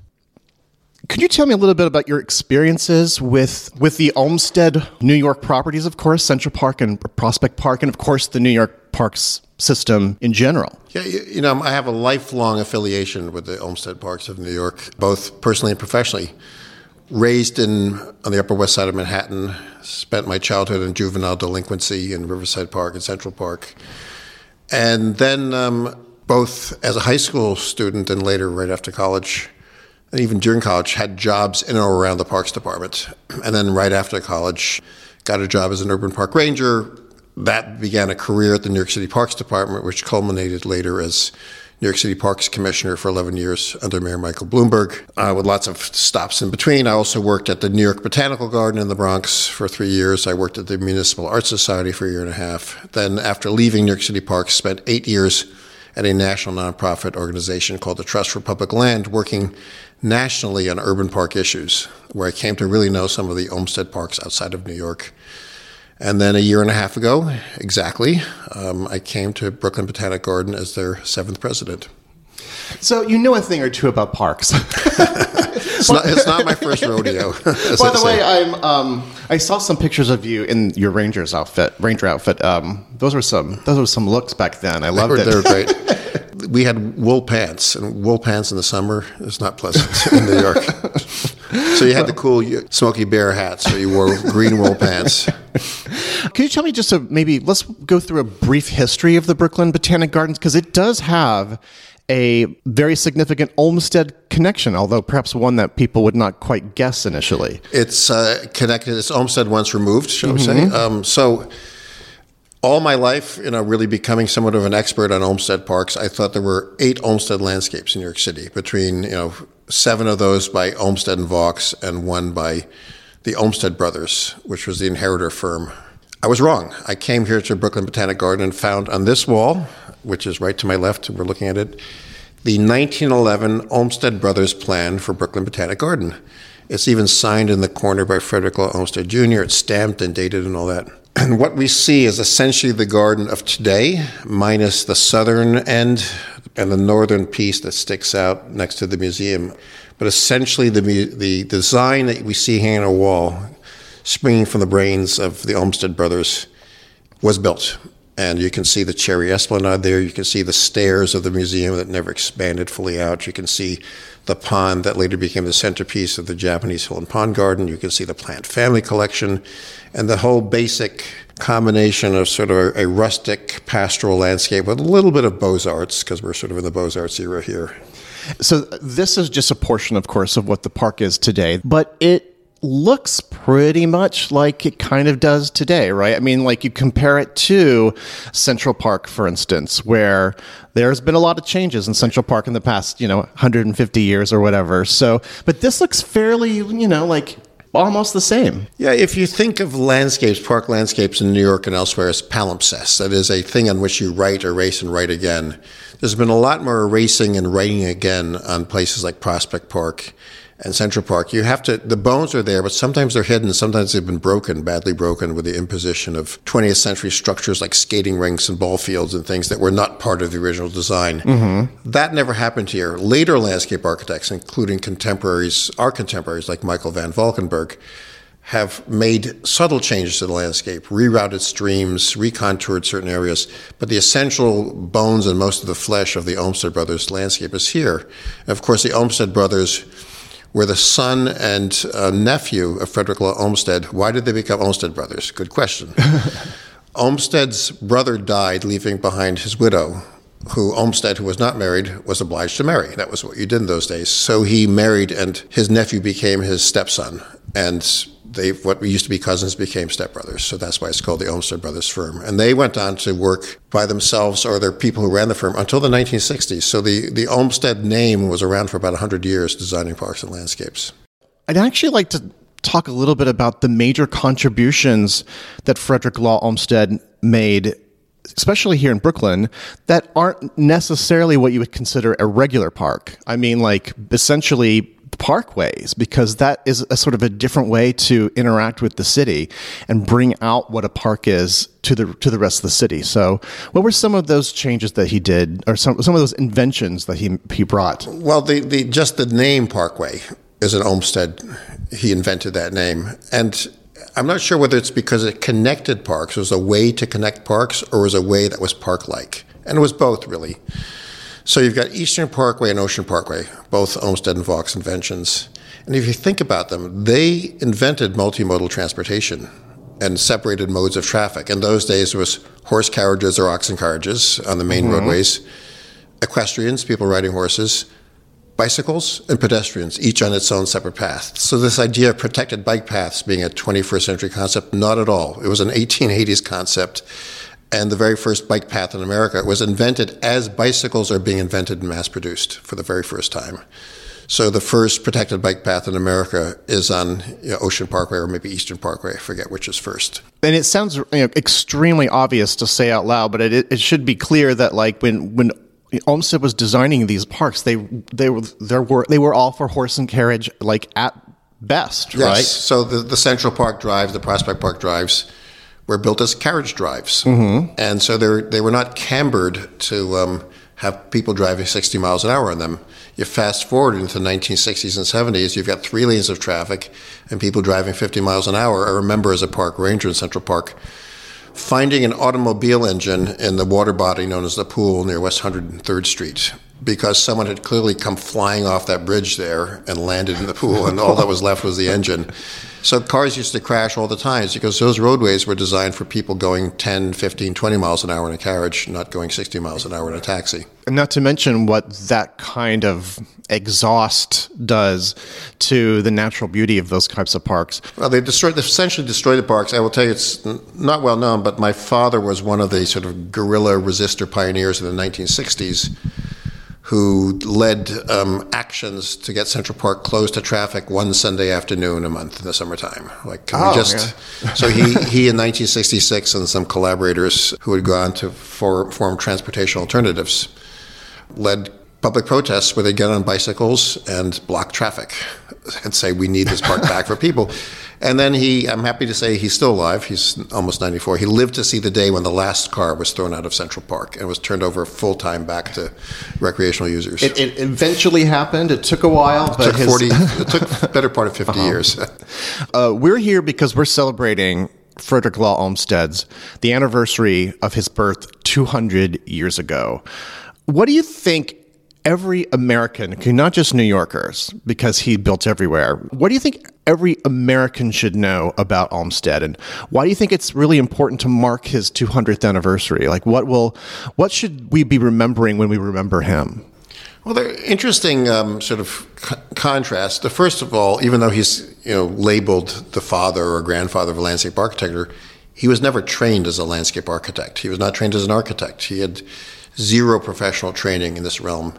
Could you tell me a little bit about your experiences with with the Olmsted New York properties, of course, Central Park and Prospect Park, and of course the New York Parks system in general? Yeah, you, know, I have a lifelong affiliation with the Olmsted Parks of New York, both personally and professionally. Raised in on the Upper West Side of Manhattan, spent my childhood in juvenile delinquency in Riverside Park and Central Park, and then um, both as a high school student and later right after college and even during college, had jobs in or around the Parks Department. And then right after college, got a job as an urban park ranger. That began a career at the New York City Parks Department, which culminated later as New York City Parks Commissioner for 11 years under Mayor Michael Bloomberg, uh, with lots of stops in between. I also worked at the New York Botanical Garden in the Bronx for three years. I worked at the Municipal Art Society for a year and a half. Then, after leaving New York City Parks, spent eight years at a national nonprofit organization called the Trust for Public Land, working nationally on urban park issues, where I came to really know some of the Olmsted parks outside of New York. And then a year and a half ago, exactly, um, I came to Brooklyn Botanic Garden as their seventh president. So you know a thing or two about parks. it's, not, it's, not, my first rodeo. By the way, I'm um, I saw some pictures of you in your ranger's outfit, ranger outfit. Um, those were some those were some looks back then. I loved they were, it. They were great. We had wool pants, and wool pants in the summer is not pleasant in New York. so you had the cool Smokey Bear hat, so you wore green wool pants. Can you tell me just a maybe let's go through a brief history of the Brooklyn Botanic Gardens because it does have a very significant Olmsted connection, although perhaps one that people would not quite guess initially. It's uh, connected. It's Olmsted once removed, shall we say? Um, so all my life, you know, really becoming somewhat of an expert on Olmsted parks, I thought there were eight Olmsted landscapes in New York City, between, you know, seven of those by Olmsted and Vaux and one by the Olmsted Brothers, which was the inheritor firm. I was wrong. I came here to Brooklyn Botanic Garden and found on this wall, which is right to my left, we're looking at it, the 1911 Olmsted Brothers plan for Brooklyn Botanic Garden. It's even signed in the corner by Frederick Law Olmsted Jr. It's stamped and dated and all that. And what we see is essentially the garden of today, minus the southern end and the northern piece that sticks out next to the museum. But essentially, the, the design that we see hanging on a wall, springing from the brains of the Olmsted brothers, was built. And you can see the cherry esplanade there. You can see the stairs of the museum that never expanded fully out. You can see the pond that later became the centerpiece of the Japanese Hill and Pond Garden. You can see the plant family collection and the whole basic combination of sort of a, a rustic pastoral landscape with a little bit of Beaux Arts, because we're sort of in the Beaux Arts era here. So this is just a portion, of course, of what the park is today, but it looks pretty much like it kind of does today, right? I mean, like you compare it to Central Park, for instance, where there's been a lot of changes in Central Park in the past, you know, 150 years or whatever. So, but this looks fairly, you know, like almost the same. Yeah, if you think of landscapes, park landscapes in New York and elsewhere as palimpsest, that is a thing on which you write, erase, and write again. There's been a lot more erasing and writing again on places like Prospect Park and Central Park. You have to, the bones are there, but sometimes they're hidden. Sometimes they've been broken, badly broken, with the imposition of 20th century structures like skating rinks and ball fields and things that were not part of the original design. Mm-hmm. That never happened here. Later landscape architects, including contemporaries, our contemporaries like Michael Van Valkenburgh, have made subtle changes to the landscape, rerouted streams, recontoured certain areas, but the essential bones and most of the flesh of the Olmsted Brothers landscape is here. Of course, the Olmsted Brothers were the son and uh, nephew of Frederick Law Olmsted. Why did they become Olmsted Brothers? Good question. Olmsted's brother died, leaving behind his widow, who Olmsted, who was not married, was obliged to marry. That was what you did in those days. So he married, and his nephew became his stepson. And they, what used to be cousins became stepbrothers. So that's why it's called the Olmsted Brothers firm. And they went on to work by themselves or their people who ran the firm until the 1960s. So the, the Olmsted name was around for about 100 years designing parks and landscapes. I'd actually like to talk a little bit about the major contributions that Frederick Law Olmsted made especially here in Brooklyn, that aren't necessarily what you would consider a regular park. I mean, like essentially parkways because that is a sort of a different way to interact with the city and bring out what a park is to the to the rest of the city. So, what were some of those changes that he did, or some some of those inventions that he he brought? Well, the, the just the name Parkway is an Olmsted. He invented that name, and I'm not sure whether it's because it connected parks, it was a way to connect parks, or was a way that was park-like, and it was both really. So you've got Eastern Parkway and Ocean Parkway, both Olmsted and Vaux inventions. And if you think about them, they invented multimodal transportation and separated modes of traffic. In those days, it was horse carriages or oxen carriages on the main mm-hmm. roadways, equestrians, people riding horses, bicycles, and pedestrians, each on its own separate path. So this idea of protected bike paths being a 21st century concept, not at all. It was an 1880s concept and the very first bike path in America was invented as bicycles are being invented and mass produced for the very first time. So the first protected bike path in America is on you know, Ocean Parkway or maybe Eastern Parkway. I forget which is first. And it sounds you know, extremely obvious to say out loud, but it, it should be clear that like when when Olmsted was designing these parks, they they were there were they were all for horse and carriage, like at best, yes. right? So the the Central Park drives, the Prospect Park drives were built as carriage drives, mm-hmm. and so they they were not cambered to um, have people driving 60 miles an hour on them. You fast forward into the 1960s and 70s, you've got three lanes of traffic and people driving 50 miles an hour. I remember as a park ranger in Central Park finding an automobile engine in the water body known as the pool near West 103rd Street because someone had clearly come flying off that bridge there and landed in the pool, and all that was left was the engine. So cars used to crash all the time because those roadways were designed for people going 10, 15, 20 miles an hour in a carriage, not going 60 miles an hour in a taxi. Not to mention what that kind of exhaust does to the natural beauty of those types of parks. Well, they destroyed, they essentially destroyed the parks. I will tell you, it's not well known, but my father was one of the sort of guerrilla resistor pioneers in the 1960s who led um, actions to get Central Park closed to traffic one Sunday afternoon a month in the summertime. Like, can Oh, we just? yeah. so he, he in 1966 and some collaborators who had gone to for, form transportation alternatives led public protests where they get on bicycles and block traffic and say we need this park back for people. And then he, I'm happy to say he's still alive. He's almost 94. He lived to see the day when the last car was thrown out of Central Park and was turned over full time back to recreational users. It, it eventually happened. It took a while, It but took his, 40, it took better part of 50 years. Uh, we're here because we're celebrating Frederick Law Olmsted's the anniversary of his birth 200 years ago. What do you think every American, not just New Yorkers, because he built everywhere, what do you think every American should know about Olmsted, and why do you think it's really important to mark his 200th anniversary? Like, what will, what should we be remembering when we remember him? Well, there are interesting um, sort of co- contrasts. The first of all, even though he's you know labeled the father or grandfather of landscape architecture, he was never trained as a landscape architect. He was not trained as an architect. He had zero professional training in this realm.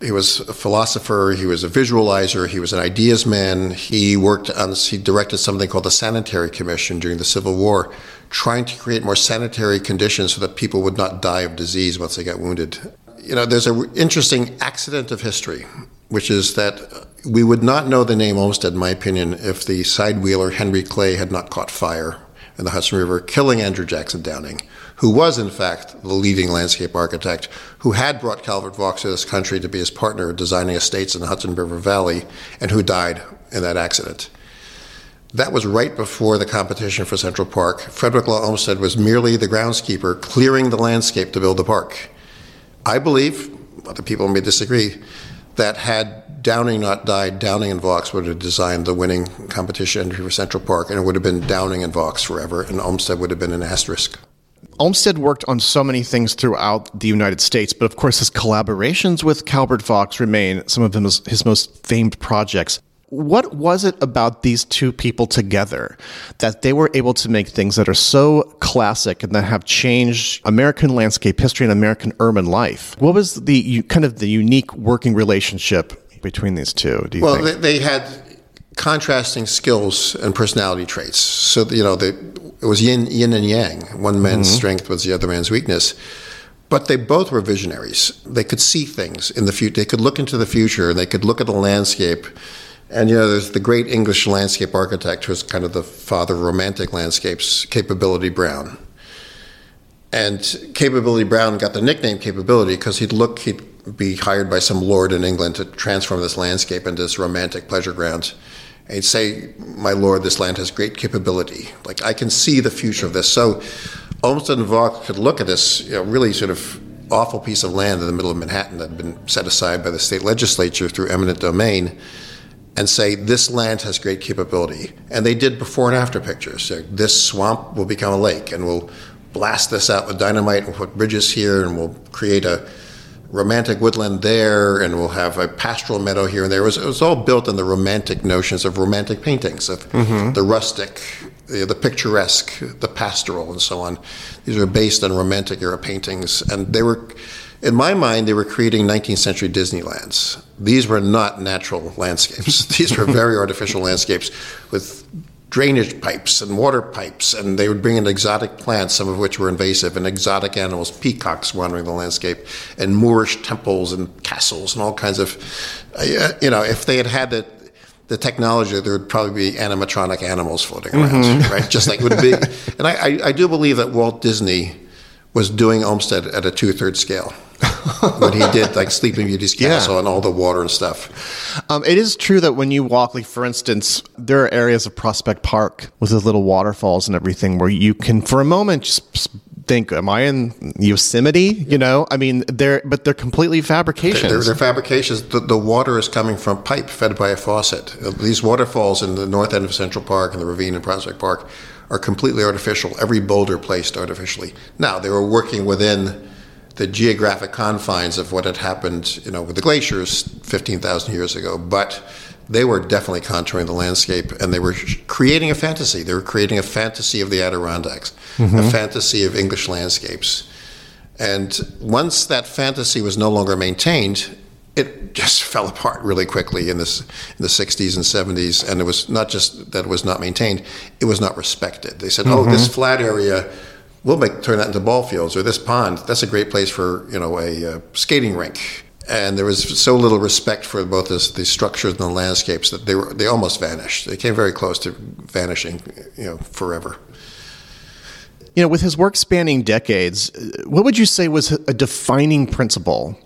He was a philosopher. He was a visualizer. He was an ideas man. He worked on. He directed something called the Sanitary Commission during the Civil War, trying to create more sanitary conditions so that people would not die of disease once they got wounded. You know, there's an interesting accident of history, which is that we would not know the name Olmsted, in my opinion, if the side wheeler Henry Clay had not caught fire in the Hudson River, killing Andrew Jackson Downing, who was, in fact, the leading landscape architect, who had brought Calvert Vaux to this country to be his partner designing estates in the Hudson River Valley, and who died in that accident. That was right before the competition for Central Park. Frederick Law Olmsted was merely the groundskeeper clearing the landscape to build the park. I believe, other people may disagree, that had Downing not died, Downing and Vaux would have designed the winning competition entry for Central Park, and it would have been Downing and Vaux forever, and Olmsted would have been an asterisk. Olmsted worked on so many things throughout the United States, but of course, his collaborations with Calvert Vaux remain some of his, his most famed projects. What was it about these two people together that they were able to make things that are so classic and that have changed American landscape history and American urban life? What was the kind of the unique working relationship between these two? Do you Well, think? they, they had contrasting skills and personality traits. So you know, they, it was yin, yin and yang. One man's mm-hmm. strength was the other man's weakness. But they both were visionaries. They could see things in the future. They could look into the future. They could look at the landscape. And you know, there's the great English landscape architect who's kind of the father of romantic landscapes, Capability Brown. And Capability Brown got the nickname Capability because he'd look, he'd be hired by some lord in England to transform this landscape into this romantic pleasure ground. And say, My lord, this land has great capability. Like, I can see the future of this. So Olmsted and Vaux could look at this you know, really sort of awful piece of land in the middle of Manhattan that had been set aside by the state legislature through eminent domain and say this land has great capability. And they did before and after pictures. So this swamp will become a lake, and we'll blast this out with dynamite and put bridges here, and we'll create a romantic woodland there, and we'll have a pastoral meadow here and there. It was, it was all built on the romantic notions of romantic paintings, of mm-hmm. the rustic, the, the picturesque, the pastoral, and so on. These are based on romantic era paintings, and they were in my mind, they were creating 19th century Disneylands. These were not natural landscapes. These were very artificial landscapes with drainage pipes and water pipes, and they would bring in exotic plants, some of which were invasive, and exotic animals, peacocks wandering the landscape, and Moorish temples and castles and all kinds of, uh, you know, if they had had the the technology, there would probably be animatronic animals floating around, right? Just like it would be. And I, I, I do believe that Walt Disney was doing Olmsted at a two-thirds scale. when he did like Sleeping Beauty's castle Yeah. and all the water and stuff. Um, it is true that when you walk, like for instance, there are areas of Prospect Park with those little waterfalls and everything where you can, for a moment, just think, "Am I in Yosemite?" You know, I mean, they're but they're completely fabrications. They're, they're fabrications. The, the water is coming from pipe fed by a faucet. Uh, These waterfalls in the north end of Central Park and the ravine in Prospect Park are completely artificial. Every boulder placed artificially. Now they were working within the geographic confines of what had happened, you know, with the glaciers 15,000 years ago, but they were definitely contouring the landscape and they were creating a fantasy. They were creating a fantasy of the Adirondacks, a mm-hmm. fantasy of English landscapes. And once that fantasy was no longer maintained, it just fell apart really quickly in, this, in the 60s and 70s. And it was not just that it was not maintained, it was not respected. They said, oh, this mm-hmm. flat area, we'll make, turn that into ball fields, or this pond, that's a great place for, you know, a uh, skating rink. And there was so little respect for both this, the structures and the landscapes that they, were, they almost vanished. They came very close to vanishing, you know, forever. you know, with his work spanning decades, what would you say was a defining principle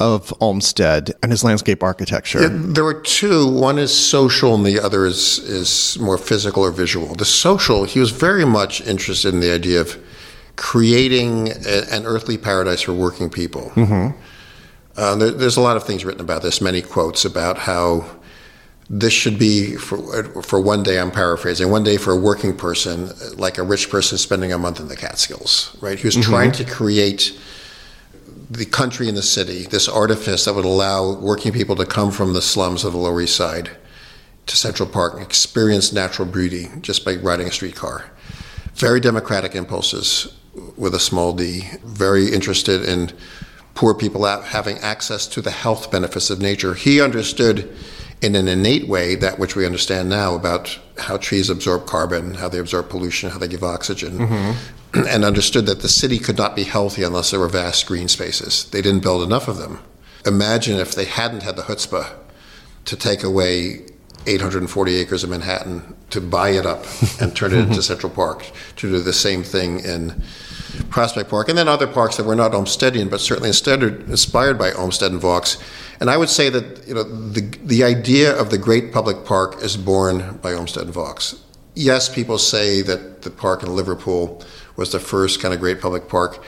of Olmsted and his landscape architecture? There were two. One is social, and the other is is more physical or visual. The social, he was very much interested in the idea of creating a, an earthly paradise for working people. Uh, there, there's a lot of things written about this. Many quotes about how this should be for for one day. I'm paraphrasing. One day for a working person, like a rich person spending a month in the Catskills. Right? He was trying to create the country and the city, this artifice that would allow working people to come from the slums of the Lower East Side to Central Park and experience natural beauty just by riding a streetcar. Very democratic impulses with a small d, very interested in poor people having access to the health benefits of nature. He understood in an innate way that which we understand now about how trees absorb carbon, how they absorb pollution, how they give oxygen, mm-hmm. and understood that the city could not be healthy unless there were vast green spaces. They didn't build enough of them. Imagine if they hadn't had the chutzpah to take away 840 acres of Manhattan, to buy it up and turn it into Central Park, to do the same thing in Prospect Park, and then other parks that were not Olmstedian, but certainly inspired by Olmsted and Vaux. And I would say that you know the the idea of the great public park is born by Olmsted and Vaux. Yes, people say that the park in Liverpool was the first kind of great public park,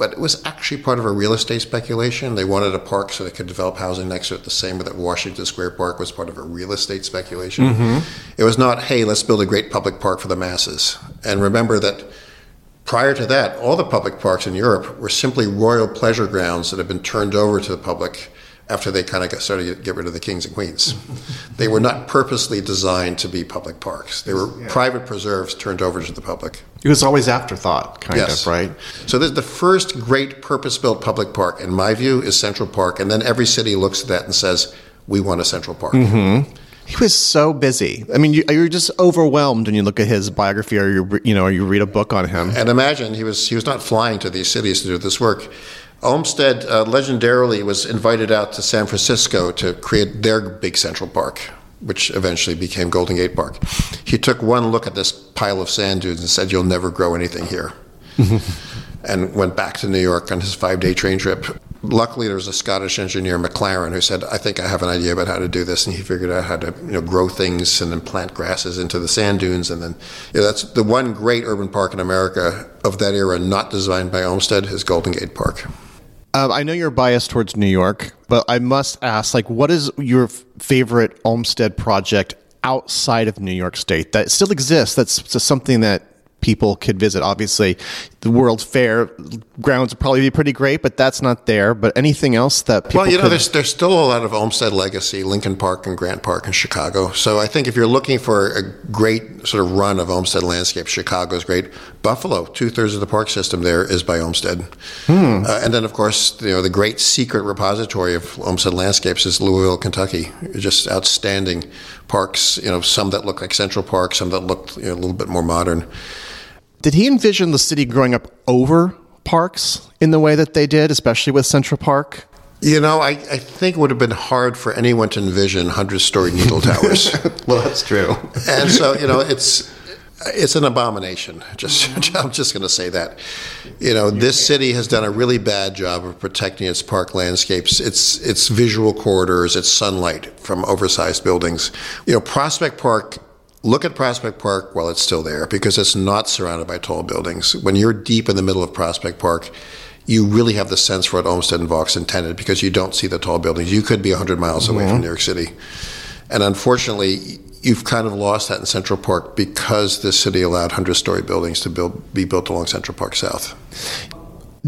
but it was actually part of a real estate speculation. They wanted a park so they could develop housing next to it, the same way that Washington Square Park was part of a real estate speculation. Mm-hmm. It was not, hey, let's build a great public park for the masses. And remember that prior to that, all the public parks in Europe were simply royal pleasure grounds that had been turned over to the public after they kind of got started to get rid of the kings and queens. they were not purposely designed to be public parks. They were private preserves turned over to the public. It was always afterthought, kind Yes. of, right? So this, the first great purpose-built public park, in my view, is Central Park, and then every city looks at that and says, "We want a Central Park." Mm-hmm. He was so busy. I mean, you, you're just overwhelmed when you look at his biography or you, you know, or you read a book on him. And imagine he was he was not flying to these cities to do this work. Olmsted uh, legendarily was invited out to San Francisco to create their big Central Park, which eventually became Golden Gate Park. He took one look at this pile of sand dunes and said, "You'll never grow anything here," and went back to New York on his five-day train trip. Luckily, there was a Scottish engineer, McLaren, who said, "I think I have an idea about how to do this," and he figured out how to, you know, grow things and then plant grasses into the sand dunes, and then you know, that's the one great urban park in America of that era, not designed by Olmsted, is Golden Gate Park. Um, I know you're biased towards New York, but I must ask, like, what is your f- favorite Olmsted project outside of New York State that still exists? That's something that people could visit. Obviously, the World's Fair grounds would probably be pretty great, but that's not there. But anything else that people Well, you know, could- there's there's still a lot of Olmsted legacy, Lincoln Park and Grant Park in Chicago. So I think if you're looking for a great sort of run of Olmsted landscape, Chicago's great. Buffalo, two thirds of the park system there is by Olmsted, uh, and then of course you know the great secret repository of Olmsted landscapes is Louisville, Kentucky. Just outstanding parks. You know, some that look like Central Park, some that look you know, a little bit more modern. Did he envision the city growing up over parks in the way that they did, especially with Central Park? You know, I, I think it would have been hard for anyone to envision hundred story needle towers. Well, that's true. and so you know it's It's an abomination. Just, I'm just going to say that. You know, this city has done a really bad job of protecting its park landscapes, its its visual corridors, its sunlight from oversized buildings. You know, Prospect Park. Look at Prospect Park while it's still there because it's not surrounded by tall buildings. When you're deep in the middle of Prospect Park, you really have the sense for what Olmsted and Vaux intended because you don't see the tall buildings. You could be 100 miles away from mm-hmm. New York City. And unfortunately, you've kind of lost that in Central Park because the city allowed 100 story buildings to build, be built along Central Park South.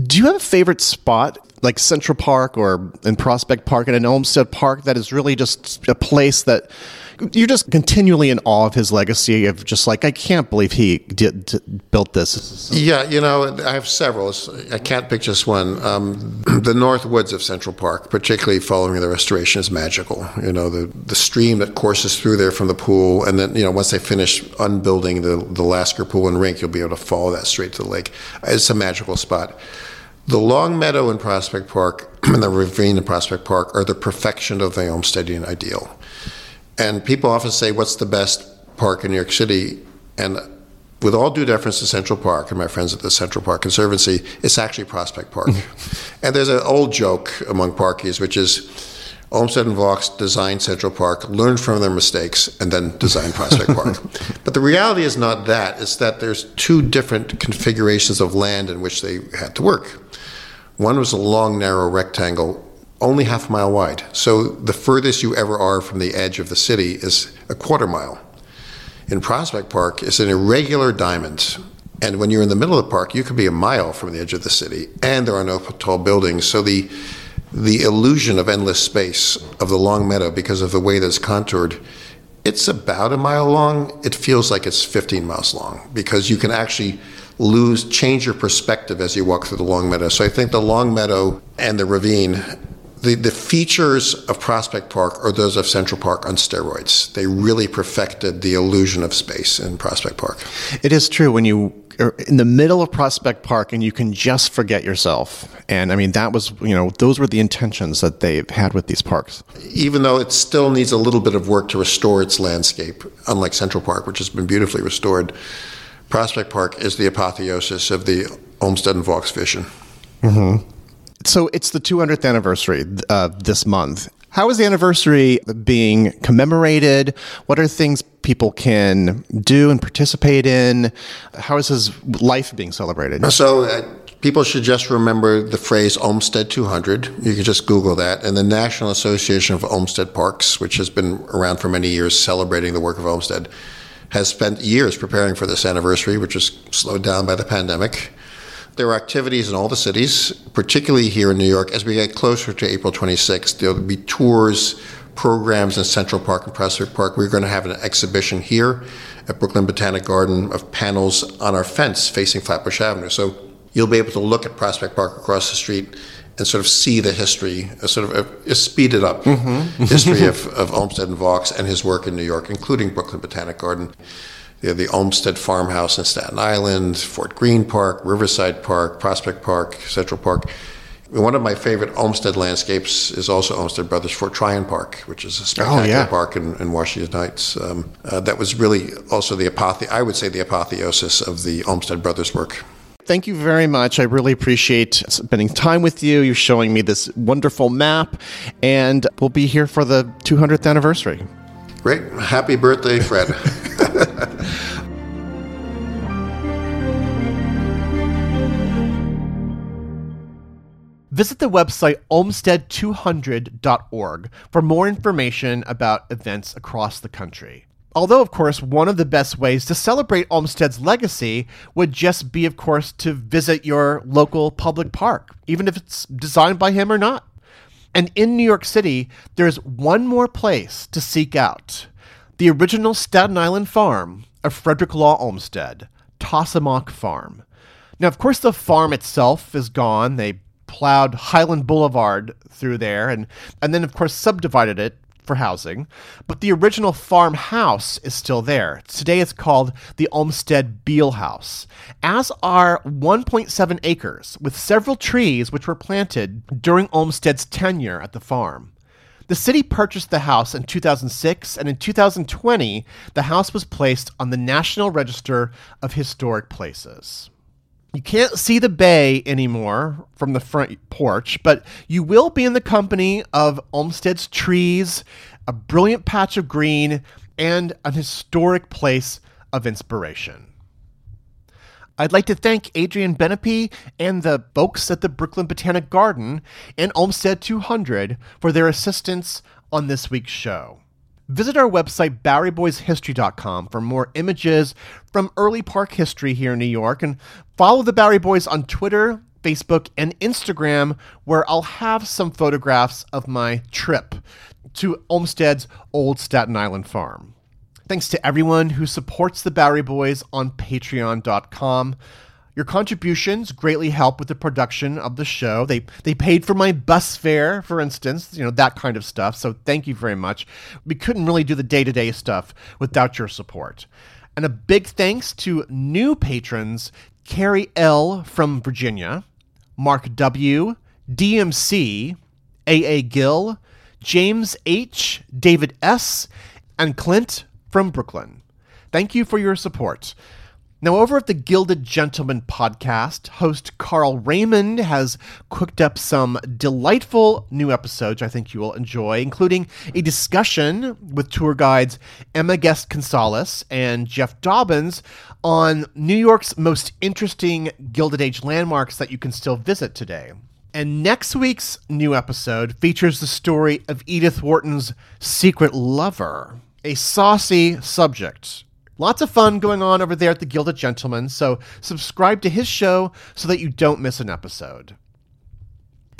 Do you have a favorite spot, like Central Park or in Prospect Park and in Olmsted Park, that is really just a place that you're just continually in awe of his legacy of just like I can't believe he did, built this. Yeah, you know, I have several. I can't pick just one. Um, the North Woods of Central Park, particularly following the restoration, is magical. You know, the the stream that courses through there from the pool, and then you know once they finish unbuilding the the Lasker Pool and rink, you'll be able to follow that straight to the lake. It's a magical spot. The Long Meadow in Prospect Park and the ravine in Prospect Park are the perfection of the Olmstedian ideal. And people often say, What's the best park in New York City? And with all due deference to Central Park and my friends at the Central Park Conservancy, it's actually Prospect Park. Mm-hmm. and there's an old joke among parkies, which is Olmsted and Vaux designed Central Park, learned from their mistakes, and then designed Prospect Park. But the reality is not that. It's that there's two different configurations of land in which they had to work. One was a long, narrow rectangle, only half a mile wide. So the furthest you ever are from the edge of the city is a quarter mile. In Prospect Park, it's an irregular diamond. And when you're in the middle of the park, you could be a mile from the edge of the city, and there are no tall buildings. So the the illusion of endless space of the long meadow, because of the way that it's contoured, it's about a mile long. It feels like it's 15 miles long because you can actually lose, change your perspective as you walk through the long meadow. So I think the long meadow and the ravine the, the features of Prospect Park are those of Central Park on steroids. They really perfected the illusion of space in Prospect Park. It is true when you are in the middle of Prospect Park and you can just forget yourself. And I mean, that was, you know, those were the intentions that they had with these parks. Even though it still needs a little bit of work to restore its landscape, unlike Central Park, which has been beautifully restored, Prospect Park is the apotheosis of the Olmsted and Vaux vision. Mm-hmm. So it's the 200th anniversary uh, this month. How is the anniversary being commemorated? What are things people can do and participate in? How is his life being celebrated? So, uh, people should just remember the phrase Olmsted 200. You can just Google that. And the National Association of Olmsted Parks, which has been around for many years celebrating the work of Olmsted, has spent years preparing for this anniversary, which was slowed down by the pandemic. There are activities in all the cities, particularly here in New York. As we get closer to April 26th, there'll be tours, programs in Central Park and Prospect Park. We're going to have an exhibition here at Brooklyn Botanic Garden of panels on our fence facing Flatbush Avenue. So you'll be able to look at Prospect Park across the street and sort of see the history, a sort of uh, uh, a, a speeded up mm-hmm. history of, of Olmsted and Vaux and his work in New York, including Brooklyn Botanic Garden the, the Olmsted Farmhouse in Staten Island, Fort Greene Park, Riverside Park, Prospect Park, Central Park. One of my favorite Olmsted landscapes is also Olmsted Brothers Fort Tryon Park, which is a spectacular oh, yeah. park in, in, Washington Heights. Um, uh, that was really also the apothe- I would say the apotheosis of the Olmsted Brothers work. Thank you very much. I really appreciate spending time with you. You're showing me this wonderful map, and we'll be here for the 200th anniversary. Great. Happy birthday, Fred. Visit the website olmsted200.org for more information about events across the country. Although, of course, one of the best ways to celebrate Olmsted's legacy would just be, of course, to visit your local public park, even if it's designed by him or not. And in New York City, there's one more place to seek out the original Staten Island farm of Frederick Law Olmsted, Tosomock Farm. Now, of course, the farm itself is gone. They plowed Highland Boulevard through there and, and then, of course, subdivided it for housing. But the original farmhouse is still there. Today it's called the Olmsted Beil House, as are 1.7 acres with several trees which were planted during Olmsted's tenure at the farm. The city purchased the house in 2006, and in 2020, the house was placed on the National Register of Historic Places. You can't see the bay anymore from the front porch, but you will be in the company of Olmsted's trees, a brilliant patch of green, and an historic place of inspiration. I'd like to thank Adrian Benepe and the folks at the Brooklyn Botanic Garden and Olmsted 200 for their assistance on this week's show. Visit our website, BoweryBoysHistory.com, for more images from early park history here in New York, and follow the Bowery Boys on Twitter, Facebook, and Instagram, where I'll have some photographs of my trip to Olmsted's old Staten Island farm. Thanks to everyone who supports the Bowery Boys on patreon.com. Your contributions greatly help with the production of the show. They they paid for my bus fare, for instance, you know, that kind of stuff. So thank you very much. We couldn't really do the day-to-day stuff without your support. And a big thanks to new patrons, Carrie L from Virginia, Mark W, DMC, AA Gill, James H, David S, and Clint from Brooklyn. Thank you for your support. Now, over at the Gilded Gentleman podcast, host Carl Raymond has cooked up some delightful new episodes I think you will enjoy, including a discussion with tour guides Emma Guest Gonzalez and Jeff Dobbins on New York's most interesting Gilded Age landmarks that you can still visit today. And next week's new episode features the story of Edith Wharton's secret lover, a saucy subject Lots of fun going on over there at the Gilded Gentleman, so subscribe to his show so that you don't miss an episode.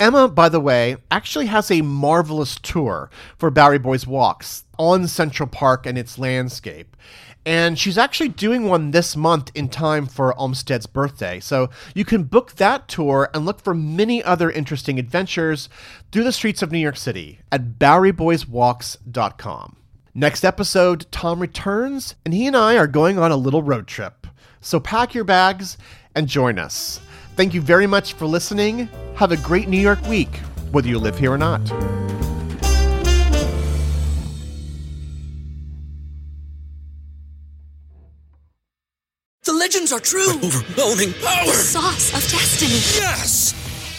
Emma, by the way, actually has a marvelous tour for Bowery Boys Walks on Central Park and its landscape. And she's actually doing one this month in time for Olmsted's birthday. So you can book that tour and look for many other interesting adventures through the streets of New York City at BoweryBoysWalks.com. Next episode, Tom returns, and he and I are going on a little road trip. So pack your bags and join us. Thank you very much for listening. Have a great New York week, whether you live here or not. The legends are true. Overwhelming power! The sauce of destiny. Yes!